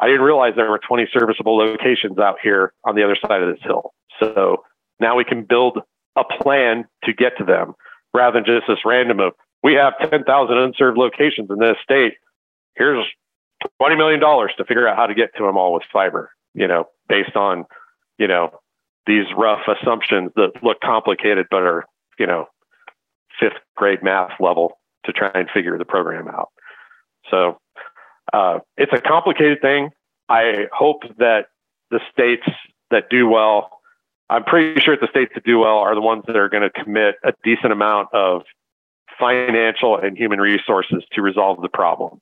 I didn't realize there were 20 serviceable locations out here on the other side of this hill. So now we can build a plan to get to them rather than just this random of we have 10,000 unserved locations in this state. Here's $20 million to figure out how to get to them all with fiber, you know, based on, you know, these rough assumptions that look complicated but are, you know, fifth grade math level to try and figure the program out. So uh, it's a complicated thing. I hope that the states that do well, I'm pretty sure the states that do well are the ones that are going to commit a decent amount of financial and human resources to resolve the problem.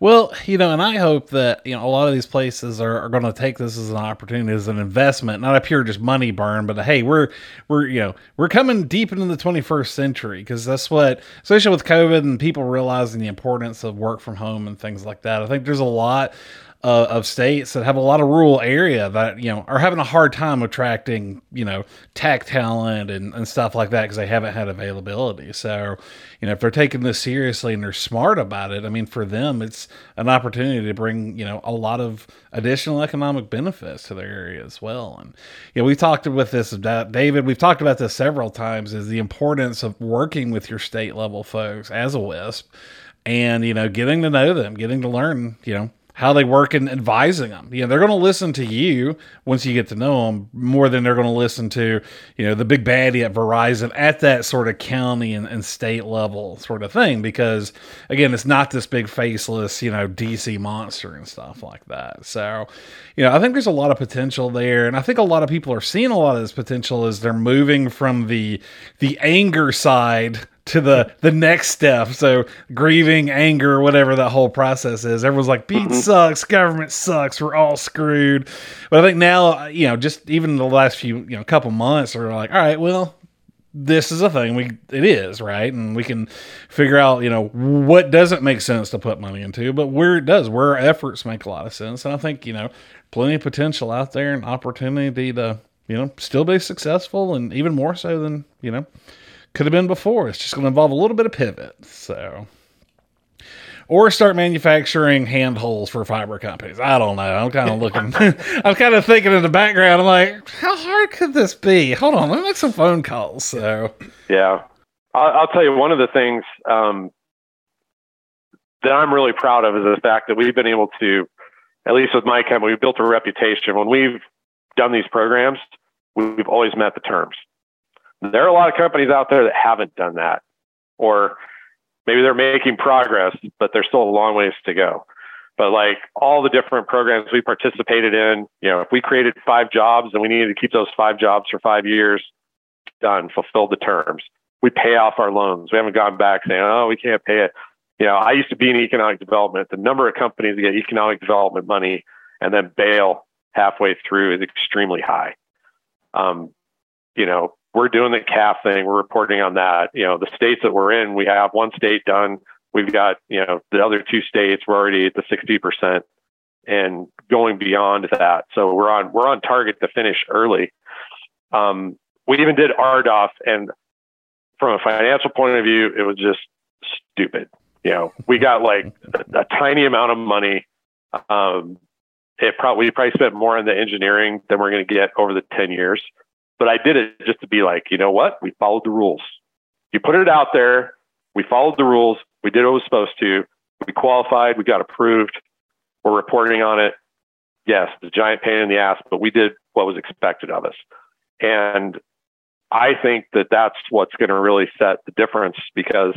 Well, you know, and I hope that, you know, a lot of these places are, are going to take this as an opportunity, as an investment, not a pure just money burn, but hey, we're, we're, you know, we're coming deep into the 21st century because that's what, especially with COVID and people realizing the importance of work from home and things like that. I think there's a lot uh, of states that have a lot of rural area that you know are having a hard time attracting you know tech talent and, and stuff like that because they haven't had availability. So you know if they're taking this seriously and they're smart about it i mean for them it's an opportunity to bring you know a lot of additional economic benefits to their area as well. And you know we talked with this david we've talked about this several times is the importance of working with your state level folks as a wisp and you know getting to know them getting to learn you know how they work and advising them. You know, they're going to listen to you once you get to know them more than they're going to listen to, you know, the big baddie at Verizon at that sort of county and, and state level sort of thing. Because again, it's not this big faceless, you know, DC monster and stuff like that. So, you know, I think there's a lot of potential there. And I think a lot of people are seeing a lot of this potential as they're moving from the, the anger side to the the next step. So grieving, anger, whatever that whole process is. Everyone's like, BEAD mm-hmm. sucks, government sucks, we're all screwed. But I think now, you know, just even the last few, you know, couple months we're like, all right, well, this is a thing. We it is right, and we can figure out, you know, what doesn't make sense to put money into, but where it does, where our efforts make a lot of sense. And I think you know, plenty of potential out there and opportunity to you know still be successful, and even more so than you know could have been before. It's just going to involve a little bit of pivot. So, or start manufacturing hand holes for fiber companies. I don't know. I'm kind of looking. [LAUGHS] I'm kind of thinking in the background. I'm like, how hard could this be? Hold on, let me make some phone calls. So, yeah, I'll, I'll tell you one of the things um, that I'm really proud of is the fact that we've been able to, at least with my company, we've built a reputation. When we've done these programs, we've always met the terms. There are a lot of companies out there that haven't done that, or maybe they're making progress, but there's still a long ways to go. But like all the different programs we participated in, you know, if we created five jobs and we needed to keep those five jobs for five years, done, fulfilled the terms. We pay off our loans. We haven't gone back saying, oh, we can't pay it. You know, I used to be in economic development. The number of companies that get economic development money and then bail halfway through is extremely high. Um, you know, we're doing the CAF thing. We're reporting on that. You know, the states that we're in, we have one state done. We've got, you know, the other two states, we're already at the 60% and going beyond that. So we're on, we're on target to finish early. Um, we even did RDOF and from a financial point of view, it was just stupid. You know, we got like a, a tiny amount of money. Um, it probably, we probably spent more on the engineering than we're going to get over the 10 years. But I did it just to be like, you know what? We followed the rules. You put it out there. We followed the rules. We did what was supposed to. We qualified. We got approved. We're reporting on it. Yes, the giant pain in the ass, but we did what was expected of us. And I think that that's what's going to really set the difference because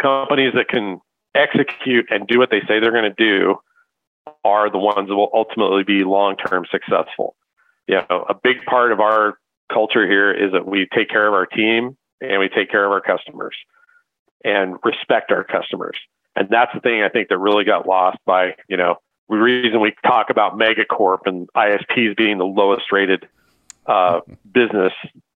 companies that can execute and do what they say they're going to do are the ones that will ultimately be long term successful you know, a big part of our culture here is that we take care of our team and we take care of our customers and respect our customers. And that's the thing I think that really got lost by, you know, the reason we talk about megacorp and ISPs being the lowest rated uh, [LAUGHS] business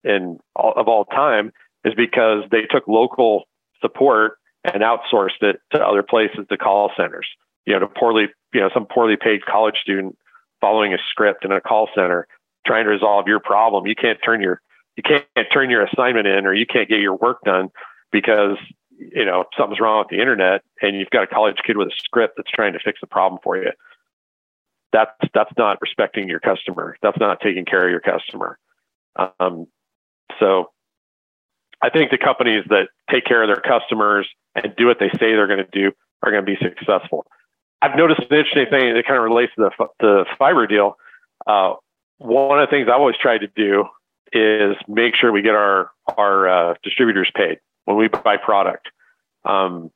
in all, of all time is because they took local support and outsourced it to other places, to call centers. You know, to poorly, you know, some poorly paid college student following a script in a call center trying to resolve your problem. You can't turn your you can't turn your assignment in or you can't get your work done because you know something's wrong with the internet and you've got a college kid with a script that's trying to fix the problem for you. That's that's not respecting your customer. That's not taking care of your customer. Um, so I think the companies that take care of their customers and do what they say they're going to do are going to be successful. I've noticed an interesting thing that kind of relates to the, the fiber deal. Uh, one of the things I've always tried to do is make sure we get our our uh, distributors paid when we buy product. Um,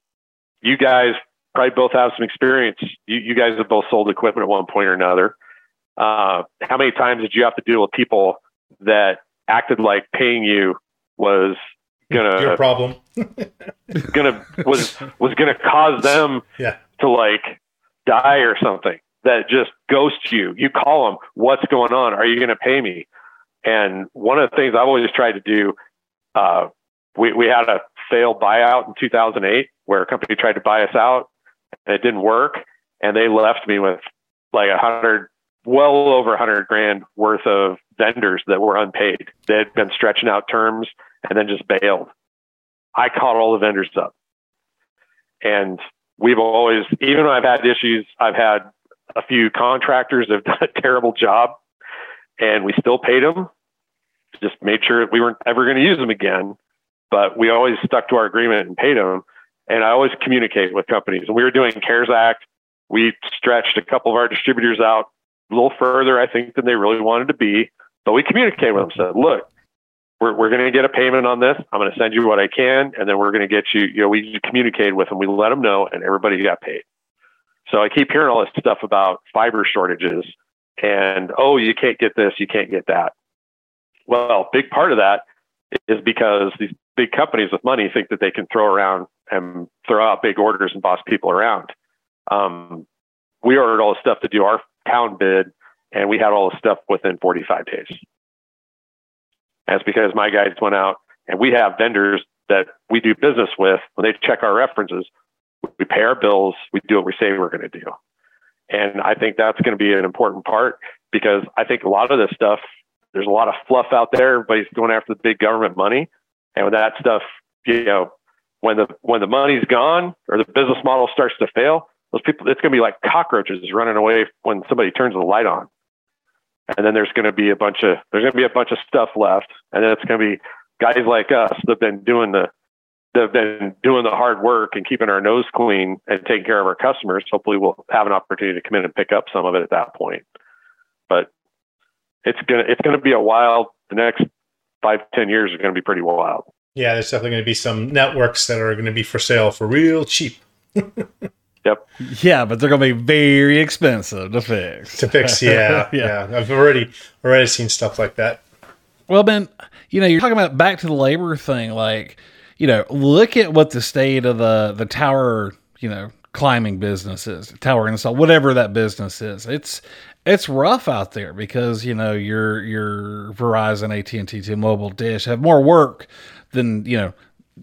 you guys probably both have some experience. You, you, guys have both sold equipment at one point or another. Uh, how many times did you have to deal with people that acted like paying you was gonna your problem [LAUGHS] gonna was was gonna cause them yeah. to like die or something that just ghost you. You call them, what's going on? Are you going to pay me? And one of the things I've always tried to do, uh, we, we had a failed buyout in 2008 where a company tried to buy us out and it didn't work. And they left me with like a hundred, well over a hundred grand worth of vendors that were unpaid. They had been stretching out terms and then just bailed. I caught all the vendors up. And we've always, even when I've had issues, I've had a few contractors have [LAUGHS] done a terrible job and we still paid them. Just made sure we weren't ever going to use them again. But we always stuck to our agreement and paid them. And I always communicate with companies. And we were doing CARES Act. We stretched a couple of our distributors out a little further, I think, than they really wanted to be. But we communicated with them, said, look, we're, we're going to get a payment on this. I'm going to send you what I can, and then we're going to get you. You know, we communicated with them. We let them know, and everybody got paid. So I keep hearing all this stuff about fiber shortages, and oh, you can't get this, you can't get that. Well, big part of that is because these big companies with money think that they can throw around and throw out big orders and boss people around. Um, we ordered all the stuff to do our town bid, and we had all the stuff within 45 days. That's because my guys went out and we have vendors that we do business with. When they check our references, we pay our bills, we do what we say we're going to do. And I think that's going to be an important part because I think a lot of this stuff, there's a lot of fluff out there. Everybody's going after the big government money. And with that stuff, you know, when the when the money's gone or the business model starts to fail, those people it's going to be like cockroaches running away when somebody turns the light on and then there's going to be a bunch of there's going to be a bunch of stuff left, and then it's going to be guys like us that've been doing the that've been doing the hard work and keeping our nose clean and taking care of our customers. Hopefully, we'll have an opportunity to come in and pick up some of it at that point. But it's gonna it's gonna be a wild. The next five ten years are going to be pretty wild. Yeah, there's definitely going to be some networks that are going to be for sale for real cheap. [LAUGHS] Yep. Yeah, but they're going to be very expensive to fix. To fix, yeah, [LAUGHS] yeah, yeah. I've already already seen stuff like that. Well, Ben, you know, you're talking about back to the labor thing. Like, you know, look at what the state of the the tower, you know, climbing business is, tower install, whatever that business is. It's it's rough out there because you know your your Verizon, AT and T, T-Mobile, Dish have more work than you know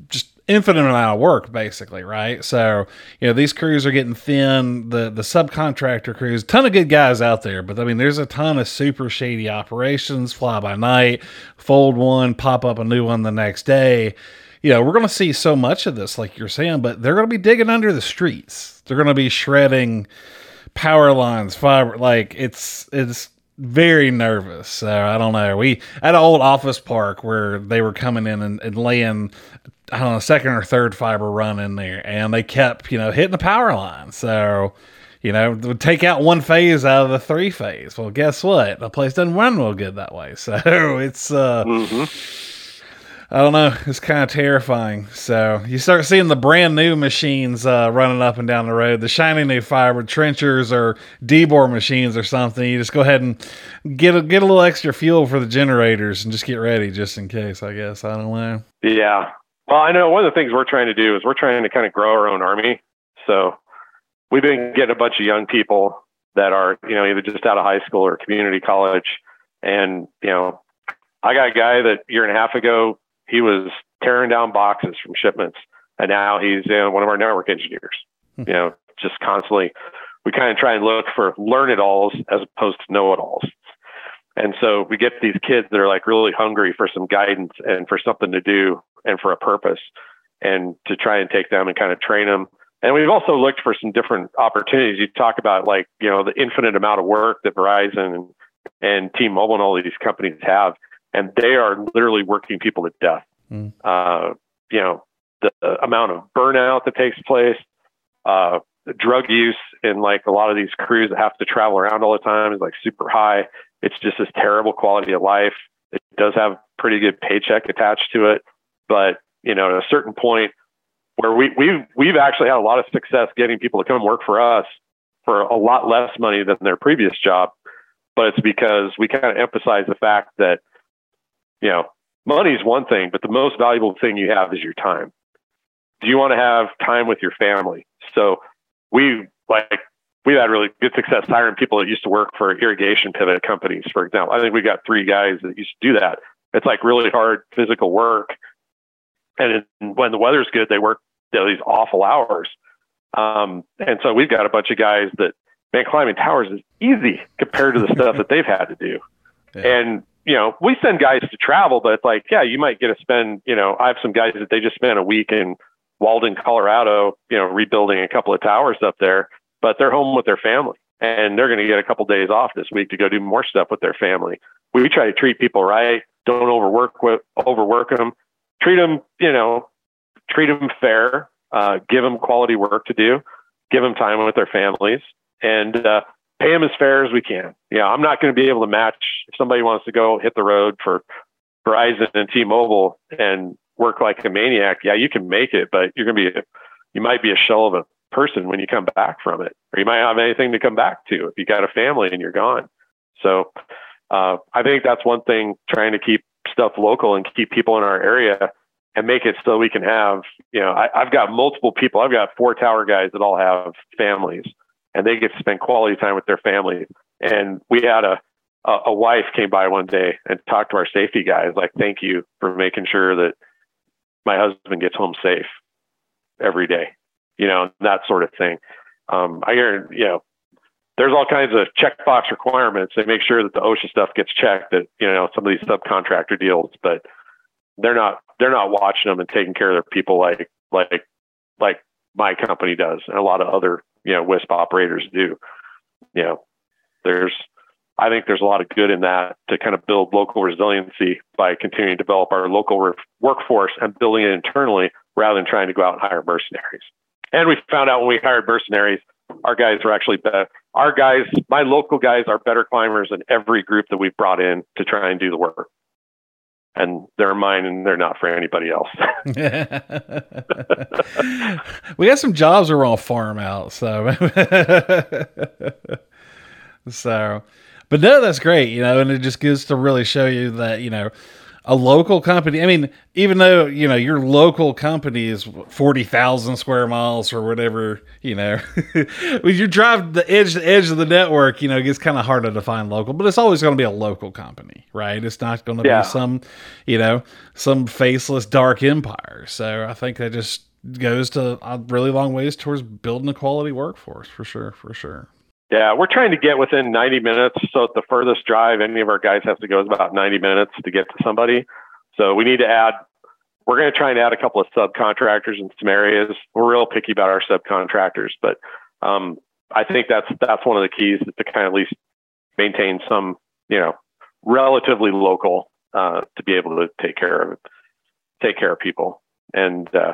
just infinite amount of work basically right? So you know these crews are getting thin. The the subcontractor crews ton of good guys out there but i mean there's a ton of super shady operations fly by night fold one pop up a new one the next day you know we're going to see so much of this like you're saying but they're going to be digging under the streets they're going to be shredding power lines fiber like it's it's very nervous. So I don't know. We at an old office park where they were coming in and, and laying I don't know, second or third fiber run in there, and they kept, you know, hitting the power line. So, you know, would take out one phase out of the three phase. Well, guess what? The place doesn't run real good that way. [LAUGHS] So it's, uh, mm-hmm. I don't know, it's kind of terrifying. So you start seeing the brand new machines uh, running up and down the road, the shiny new fiber trenchers or debore machines or something. You just go ahead and get a, get a little extra fuel for the generators and just get ready just in case. I guess I don't know. Yeah, well, I know one of the things we're trying to do is we're trying to kind of grow our own army. So we've been getting a bunch of young people that are, you know, either just out of high school or community college. And, you know, I got a guy that year and a half ago, he was tearing down boxes from shipments. And now he's you know, one of our network engineers, hmm. you know, just constantly. We kind of try and look for learn it alls as opposed to know it alls. And so we get these kids that are like really hungry for some guidance and for something to do and for a purpose and to try and take them and kind of train them. And we've also looked for some different opportunities. You talk about like, you know, the infinite amount of work that Verizon and, and T-Mobile and all these companies have, and they are literally working people to death. Mm. Uh, you know, the, the, amount of burnout that takes place, uh, drug use in like a lot of these crews that have to travel around all the time is like super high. It's just this terrible quality of life. It does have pretty good paycheck attached to it. But you know, at a certain point where we we've we've actually had a lot of success getting people to come work for us for a lot less money than their previous job. But it's because we kind of emphasize the fact that, you know, money is one thing, but the most valuable thing you have is your time. Do you want to have time with your family? So we like we've had really good success hiring people that used to work for irrigation pivot companies, for example. I think we've got three guys that used to do that. It's like really hard physical work and when the weather's good, they work you know, these awful hours. Um, and so we've got a bunch of guys that man, climbing towers is easy compared to the stuff that they've had to do. [LAUGHS] Yeah. And you know, we send guys to travel, but it's like, yeah, you might get to spend, you know, I have some guys that they just spent a week in Walden, Colorado, you know, rebuilding a couple of towers up there, but they're home with their family and they're going to get a couple of days off this week to go do more stuff with their family. We try to treat people right. Don't overwork with, overwork them. Treat them, you know, treat them fair. Uh, give them quality work to do. Give them time with their families, and uh, pay them as fair as we can. Yeah, I'm not going to be able to match if somebody wants to go hit the road for Verizon and T-Mobile and work like a maniac. Yeah, you can make it, but you're going to be, you might be a shell of a person when you come back from it, or you might have anything to come back to if you got a family and you're gone. So uh, I think that's one thing trying to keep stuff local and keep people in our area and make it so we can have, you know, I, I've got multiple people. I've got four tower guys that all have families and they get to spend quality time with their family. And we had a, a, a wife came by one day and talked to our safety guys, like, thank you for making sure that my husband gets home safe every day, you know, that sort of thing. Um, I hear, you know, there's all kinds of checkbox requirements. They make sure that the OSHA stuff gets checked that, you know, some of these subcontractor deals, but they're not, they're not watching them and taking care of their people like, like, like my company does and a lot of other you know WISP operators do. You know, there's I think there's a lot of good in that to kind of build local resiliency by continuing to develop our local re- workforce and building it internally rather than trying to go out and hire mercenaries. And we found out when we hired mercenaries, our guys are actually better. Our guys, my local guys, are better climbers than every group that we've brought in to try and do the work and they're mine and they're not for anybody else. [LAUGHS] [LAUGHS] we got some jobs we're all farm out, so [LAUGHS] so but no, that's great, you know, and it just gives to really show you that, you know, a local company. I mean, even though you know your local company is forty thousand square miles or whatever, you know, [LAUGHS] when you drive the edge to edge of the network, you know, it gets kind of hard to define local. But it's always going to be a local company, right? It's not going to yeah. be some, you know, some faceless dark empire. So I think that just goes to a really long ways towards building a quality workforce for sure, for sure. Yeah, we're trying to get within 90 minutes. So the furthest drive any of our guys have to go is about 90 minutes to get to somebody. So we need to add. We're going to try and add a couple of subcontractors in some areas. We're real picky about our subcontractors, but um, I think that's that's one of the keys to kind of at least maintain some, you know, relatively local uh, to be able to take care of take care of people. And uh,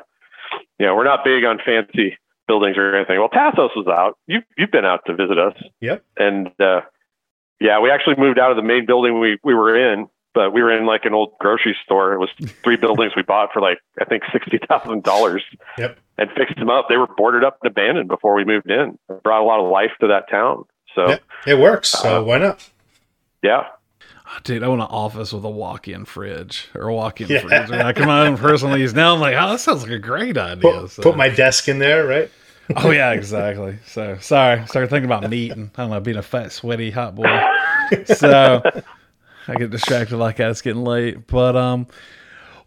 you know, we're not big on fancy buildings or anything. Well, Tassos was out. You you've been out to visit us. Yep. And uh, yeah, we actually moved out of the main building we we were in, but we were in like an old grocery store. It was three [LAUGHS] buildings we bought for like I think sixty thousand dollars. Yep. And fixed them up. They were boarded up and abandoned before we moved in. It brought a lot of life to that town. So yeah, it works. So uh, why not? Yeah. Oh, dude, I want an office with a walk-in fridge or a walk-in yeah. fridge. I come out and personally use now. I'm like, oh, that sounds like a great idea. Put, so. put my desk in there, right? [LAUGHS] oh yeah, exactly. [LAUGHS] So sorry, started thinking about meat and I don't know, being a fat, sweaty hot boy. So I get distracted like that. It's getting late, but um,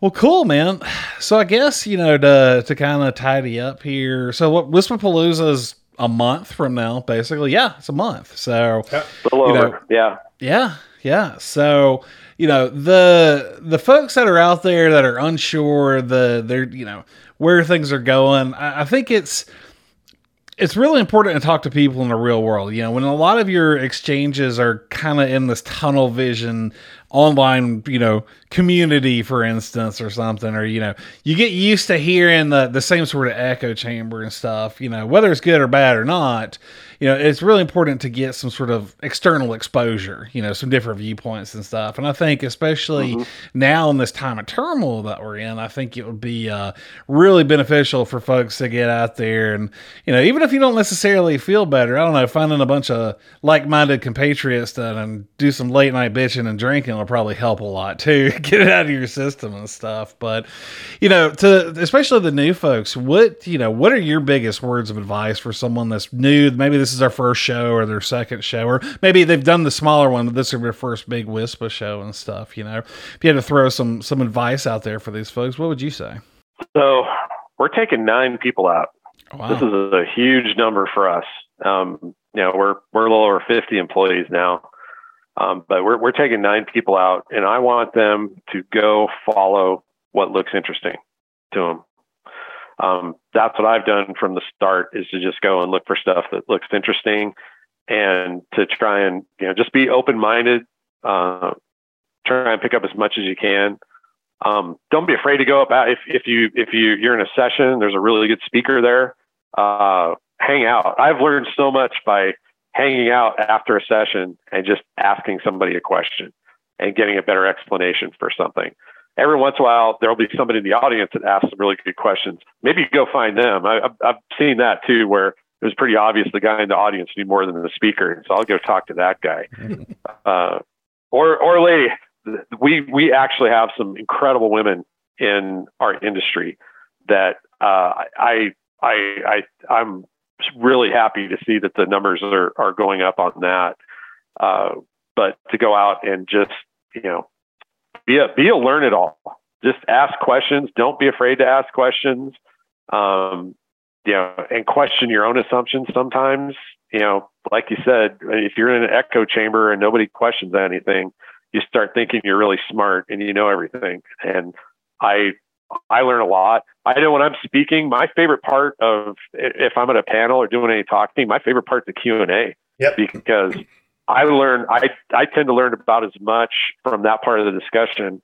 well, cool, man. So I guess you know to to kind of tidy up here. So what Wispapalooza is a month from now, basically. Yeah, it's a month. So yeah, you know, yeah, yeah, yeah. So you know the the folks that are out there that are unsure the they're you know where things are going. I, I think it's it's really important to talk to people in the real world. You know, when a lot of your exchanges are kind of in this tunnel vision online, you know, community, for instance, or something, or, you know, you get used to hearing the, the same sort of echo chamber and stuff, you know, whether it's good or bad or not, you know, it's really important to get some sort of external exposure, you know, some different viewpoints and stuff. And I think, especially mm-hmm. now in this time of turmoil that we're in, I think it would be uh, really beneficial for folks to get out there and, you know, even if you don't necessarily feel better, I don't know, finding a bunch of like minded compatriots that and do some late night bitching and drinking will probably help a lot too. [LAUGHS] get it out of your system and stuff. But, you know, to especially the new folks, what, you know, what are your biggest words of advice for someone that's new? Maybe this is their first show or their second show, or maybe they've done the smaller one, but this is their first big WISPA show and stuff. You know, if you had to throw some some advice out there for these folks, what would you say? So we're taking nine people out. Wow. This is a huge number for us. Um, you know, we're we're a little over 50 employees now, um, but we're we're taking nine people out, and I want them to go follow what looks interesting to them. Um, that's what I've done from the start is to just go and look for stuff that looks interesting, and to try and you know just be open minded. Uh, try and pick up as much as you can. Um, don't be afraid to go up if if you if you you're in a session. There's a really good speaker there. Uh, hang out. I've learned so much by hanging out after a session and just asking somebody a question and getting a better explanation for something. Every once in a while, there'll be somebody in the audience that asks some really good questions. Maybe go find them. I, have seen that too, where it was pretty obvious the guy in the audience knew more than the speaker, so I'll go talk to that guy, [LAUGHS] uh, or or lady. We we actually have some incredible women in our industry that uh, I I I I'm really happy to see that the numbers are, are going up on that. Uh, but to go out and just, you know, be a, be a learn it all. Just ask questions. Don't be afraid to ask questions. Um, you know, and question your own assumptions sometimes. You know, like you said, if you're in an echo chamber and nobody questions anything, you start thinking you're really smart and you know everything. And I I learn a lot. I know when I'm speaking, my favorite part of if I'm at a panel or doing any talking, my favorite part is the Q and A. Yep. Because I learn, I I tend to learn about as much from that part of the discussion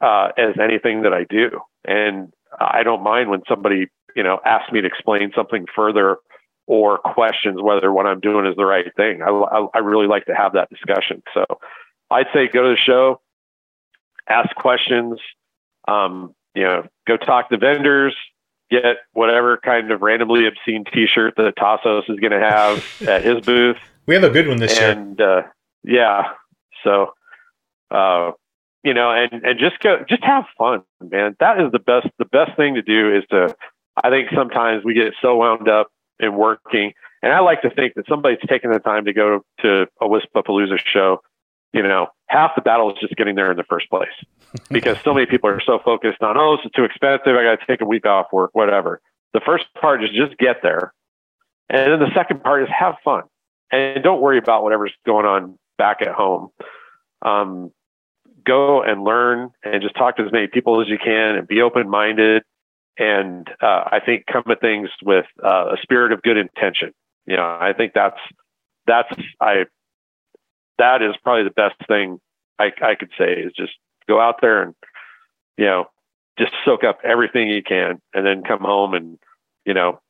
uh, as anything that I do, and I don't mind when somebody you know asks me to explain something further or questions whether what I'm doing is the right thing. I, I, I really like to have that discussion. So I'd say go to the show, ask questions. Um, you know, go talk to vendors, get whatever kind of randomly obscene T-shirt that Tassos is going to have [LAUGHS] at his booth. We have a good one this and, year. Uh, yeah, so uh, you know, and and just go, just have fun, man. That is the best. The best thing to do is to. I think sometimes we get so wound up in working, and I like to think that somebody's taking the time to go to a Wispapalooza show you know, half the battle is just getting there in the first place [LAUGHS] because so many people are so focused on, oh, this is too expensive. I got to take a week off work, whatever. The first part is just get there. And then the second part is have fun and don't worry about whatever's going on back at home. Um, go and learn and just talk to as many people as you can and be open minded. And uh, I think come at things with uh, a spirit of good intention. You know, I think that's that's I that is probably the best thing I, I could say is just go out there and you know just soak up everything you can and then come home and you know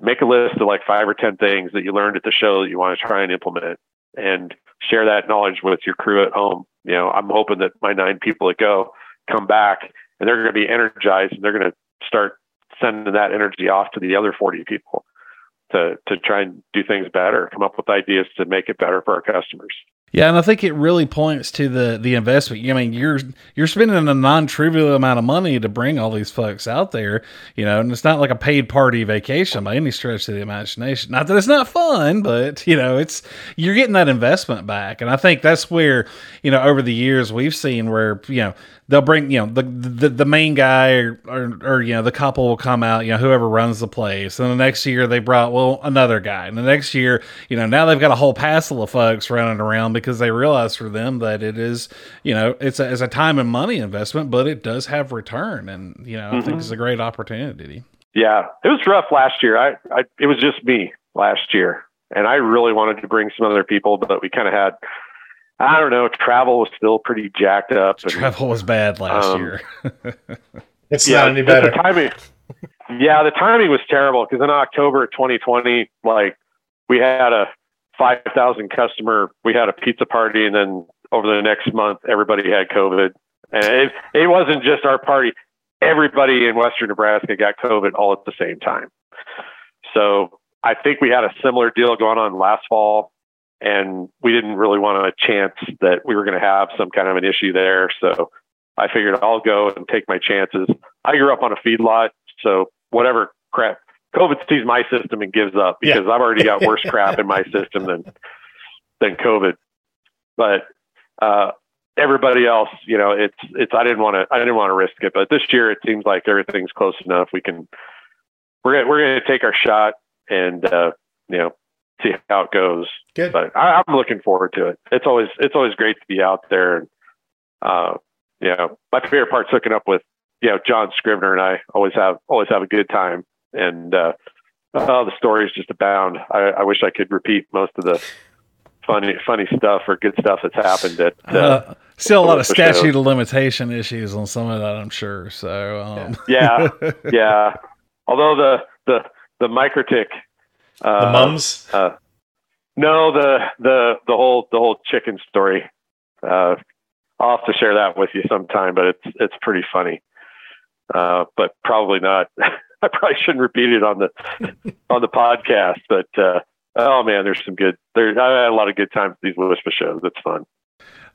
make a list of like five or ten things that you learned at the show that you want to try and implement and share that knowledge with your crew at home you know i'm hoping that my nine people that go come back and they're going to be energized and they're going to start sending that energy off to the other 40 people to to try and do things better, come up with ideas to make it better for our customers. Yeah, and I think it really points to the the investment. I mean, you're you're spending a non-trivial amount of money to bring all these folks out there, you know, and it's not like a paid party vacation by any stretch of the imagination. Not that it's not fun, but you know, it's you're getting that investment back, and I think that's where you know over the years we've seen where you know they'll bring you know the the, the main guy or, or, or you know the couple will come out you know whoever runs the place and the next year they brought well another guy and the next year you know now they've got a whole passel of folks running around because they realize for them that it is you know it's a, it's a time and money investment but it does have return and you know mm-hmm. I think it's a great opportunity. Yeah, it was rough last year. I, I it was just me last year and I really wanted to bring some other people but we kind of had I don't know. Travel was still pretty jacked up. And, travel was bad last um, year. [LAUGHS] it's yeah, not any better. The timing, yeah, the timing was terrible because in October of 2020, like we had a 5,000 customer, we had a pizza party, and then over the next month, everybody had COVID. And it, it wasn't just our party. Everybody in Western Nebraska got COVID all at the same time. So I think we had a similar deal going on last fall and we didn't really want a chance that we were going to have some kind of an issue there. So I figured I'll go and take my chances. I grew up on a feedlot, so whatever crap COVID sees my system and gives up because yeah. I've already got worse [LAUGHS] crap in my system than than COVID. But uh, everybody else, you know, it's it's I didn't want to I didn't want to risk it, but this year it seems like everything's close enough. We can we're gonna, we're going to take our shot and uh, you know see how it goes. Good. But I, I'm looking forward to it. It's always it's always great to be out there. And uh, you know, my favorite part's hooking up with you know John Scrivner and I always have always have a good time. And uh, oh, the stories just abound. I, I wish I could repeat most of the funny funny stuff or good stuff that's happened at. Uh, Uh, still a lot of for sure. statute of limitation issues on some of that, I'm sure. So, um, yeah, yeah. [LAUGHS] Although the the the MikroTik, uh, The mums. Uh, no, the the the whole the whole chicken story. Uh, I'll have to share that with you sometime, but it's it's pretty funny. Uh, but probably not. [LAUGHS] I probably shouldn't repeat it on the [LAUGHS] on the podcast. But uh, oh man, there's some good. There, I had a lot of good times at these Wisper shows. It's fun.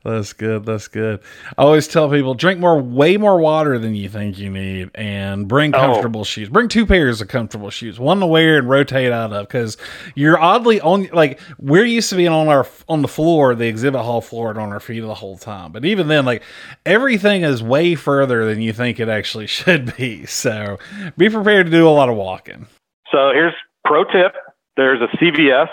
That's good. That's good. I always tell people drink more, way more water than you think you need, and bring Oh. comfortable shoes. Bring two pairs of comfortable shoes, one to wear and rotate out of, because you're oddly on. Like we're used to being on our on the floor, the exhibit hall floor, and on our feet the whole time. But even then, like everything is way further than you think it actually [LAUGHS] should be. So be prepared to do a lot of walking. So here's pro tip. There's a CVS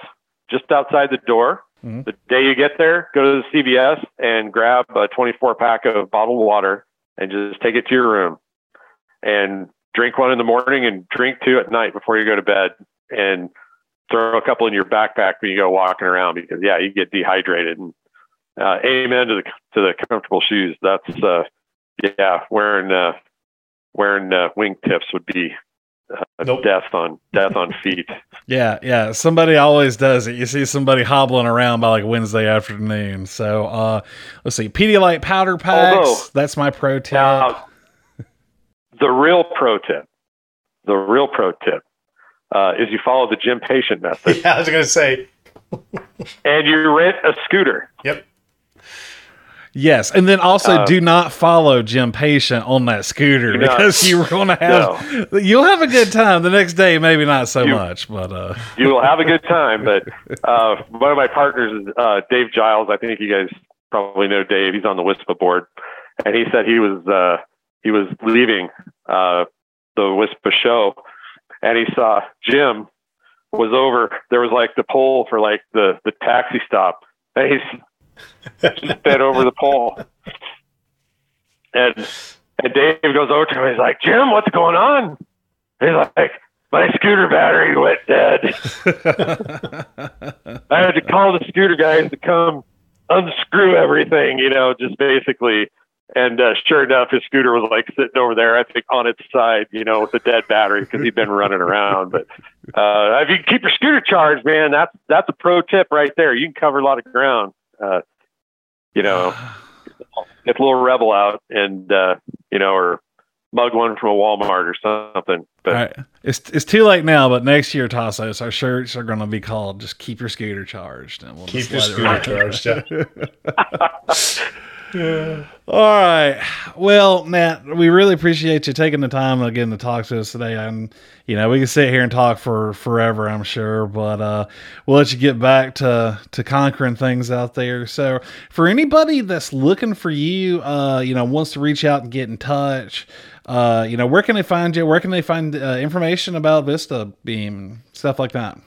just outside the door. Mhm. The day you get there, go to the CVS and grab a 24 pack of bottled water and just take it to your room and drink one in the morning and drink two at night before you go to bed and throw a couple in your backpack when you go walking around because yeah, you get dehydrated and uh, amen to the to the comfortable shoes. That's uh, yeah, wearing uh, wearing uh, wingtips would be uh, Nope. death on death on [LAUGHS] feet. Yeah, yeah. Somebody always does it. You see somebody hobbling around by like Wednesday afternoon. So uh let's see. Pedialyte powder packs. Although- that's my pro tip. Now, the real pro tip, the real pro tip, uh, is you follow the Jim Patient method [LAUGHS] Yeah, I was gonna say. and you rent a scooter. Yep. Yes, and then also Uh, do not follow Jim Patient on that scooter not. because [LAUGHS] you're going to have you'll have a good time the next day. Maybe not so You- much, but uh, You will have a good [LAUGHS] time. But uh, one of my partners is uh, Dave Giles. I think you guys probably know Dave. He's on the WISPA board, and he said he was uh, he was leaving uh, the WISPA show, and he saw Jim was over. There was like the pole for like the the taxi stop, and he's just bent over the pole. And and Dave goes over to him. He's like, Jim, what's going on? He's like, my scooter battery went dead. [LAUGHS] I had to call the scooter guys to come unscrew everything, you know, just basically. And uh, sure enough, his scooter was like sitting over there, I think, on its side, you know, with a dead battery because he'd been running around. But uh, if you can keep your scooter charged, man, that's that's a pro tip right there. You can cover a lot of ground. Uh, you know, [SIGHS] get a little rebel out and uh, you know, or mug one from a Walmart or something. But all right. it's it's too late now. But next year, Tassos, our shirts are going to be called "Just Keep Your Scooter Charged," and we'll Keep your scooter ride. charged. [LAUGHS] [LAUGHS] Yeah. All right. Well, Matt, we really appreciate you taking the time again to talk to us today. And you know, we can sit here and talk for forever, I'm sure, but uh, we'll let you get back to to conquering things out there. So, for anybody that's looking for you, uh, you know, wants to reach out and get in touch, uh, you know, where can they find you? Where can they find uh, information about Vista Beam stuff like that?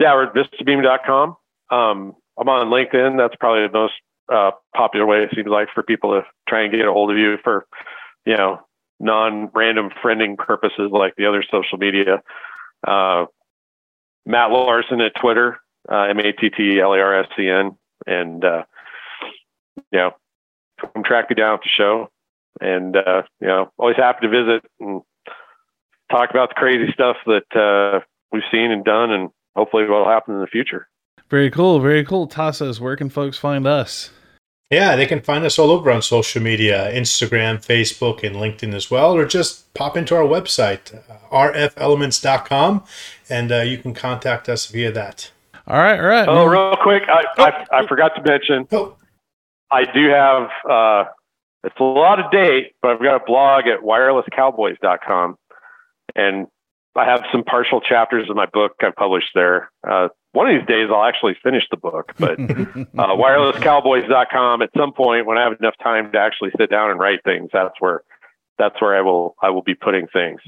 Yeah, we're at vistabeam.com. Um, I'm on LinkedIn. That's probably the most uh, popular way it seems like for people to try and get a hold of you for, you know, non-random friending purposes like the other social media. Uh, Matt Larson at Twitter, uh, and uh, you know, come track me down at the show. And uh, you know, always happy to visit and talk about the crazy stuff that uh, we've seen and done, and hopefully what'll happen in the future. Very cool. Very cool. Tassos, where can folks find us? Yeah, they can find us all over on social media Instagram, Facebook, and LinkedIn as well, or just pop into our website, uh, rfelements.com, and uh, you can contact us via that. All right. All right. Oh, man. real quick, I, I, I forgot to mention Oh, I do have uh, it's a lot of date, but I've got a blog at wirelesscowboys.com, and I have some partial chapters of my book I've published there. Uh, one of these days, I'll actually finish the book, but [LAUGHS] uh, wirelesscowboys.com. At some point, when I have enough time to actually sit down and write things, that's where that's where I will I will be putting things.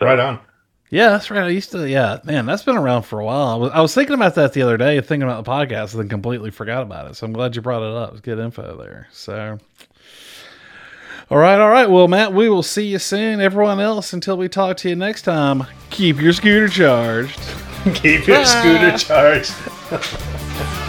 So, right on. Yeah, that's right. I used to. Yeah, man, that's been around for a while. I was, I was thinking about that the other day, thinking about the podcast, and then completely forgot about it. So I'm glad you brought it up. It's good info there. So, all right, all right. Well, Matt, we will see you soon. Everyone else, until we talk to you next time, keep your scooter charged. Keep your scooter [LAUGHS] charged. [LAUGHS]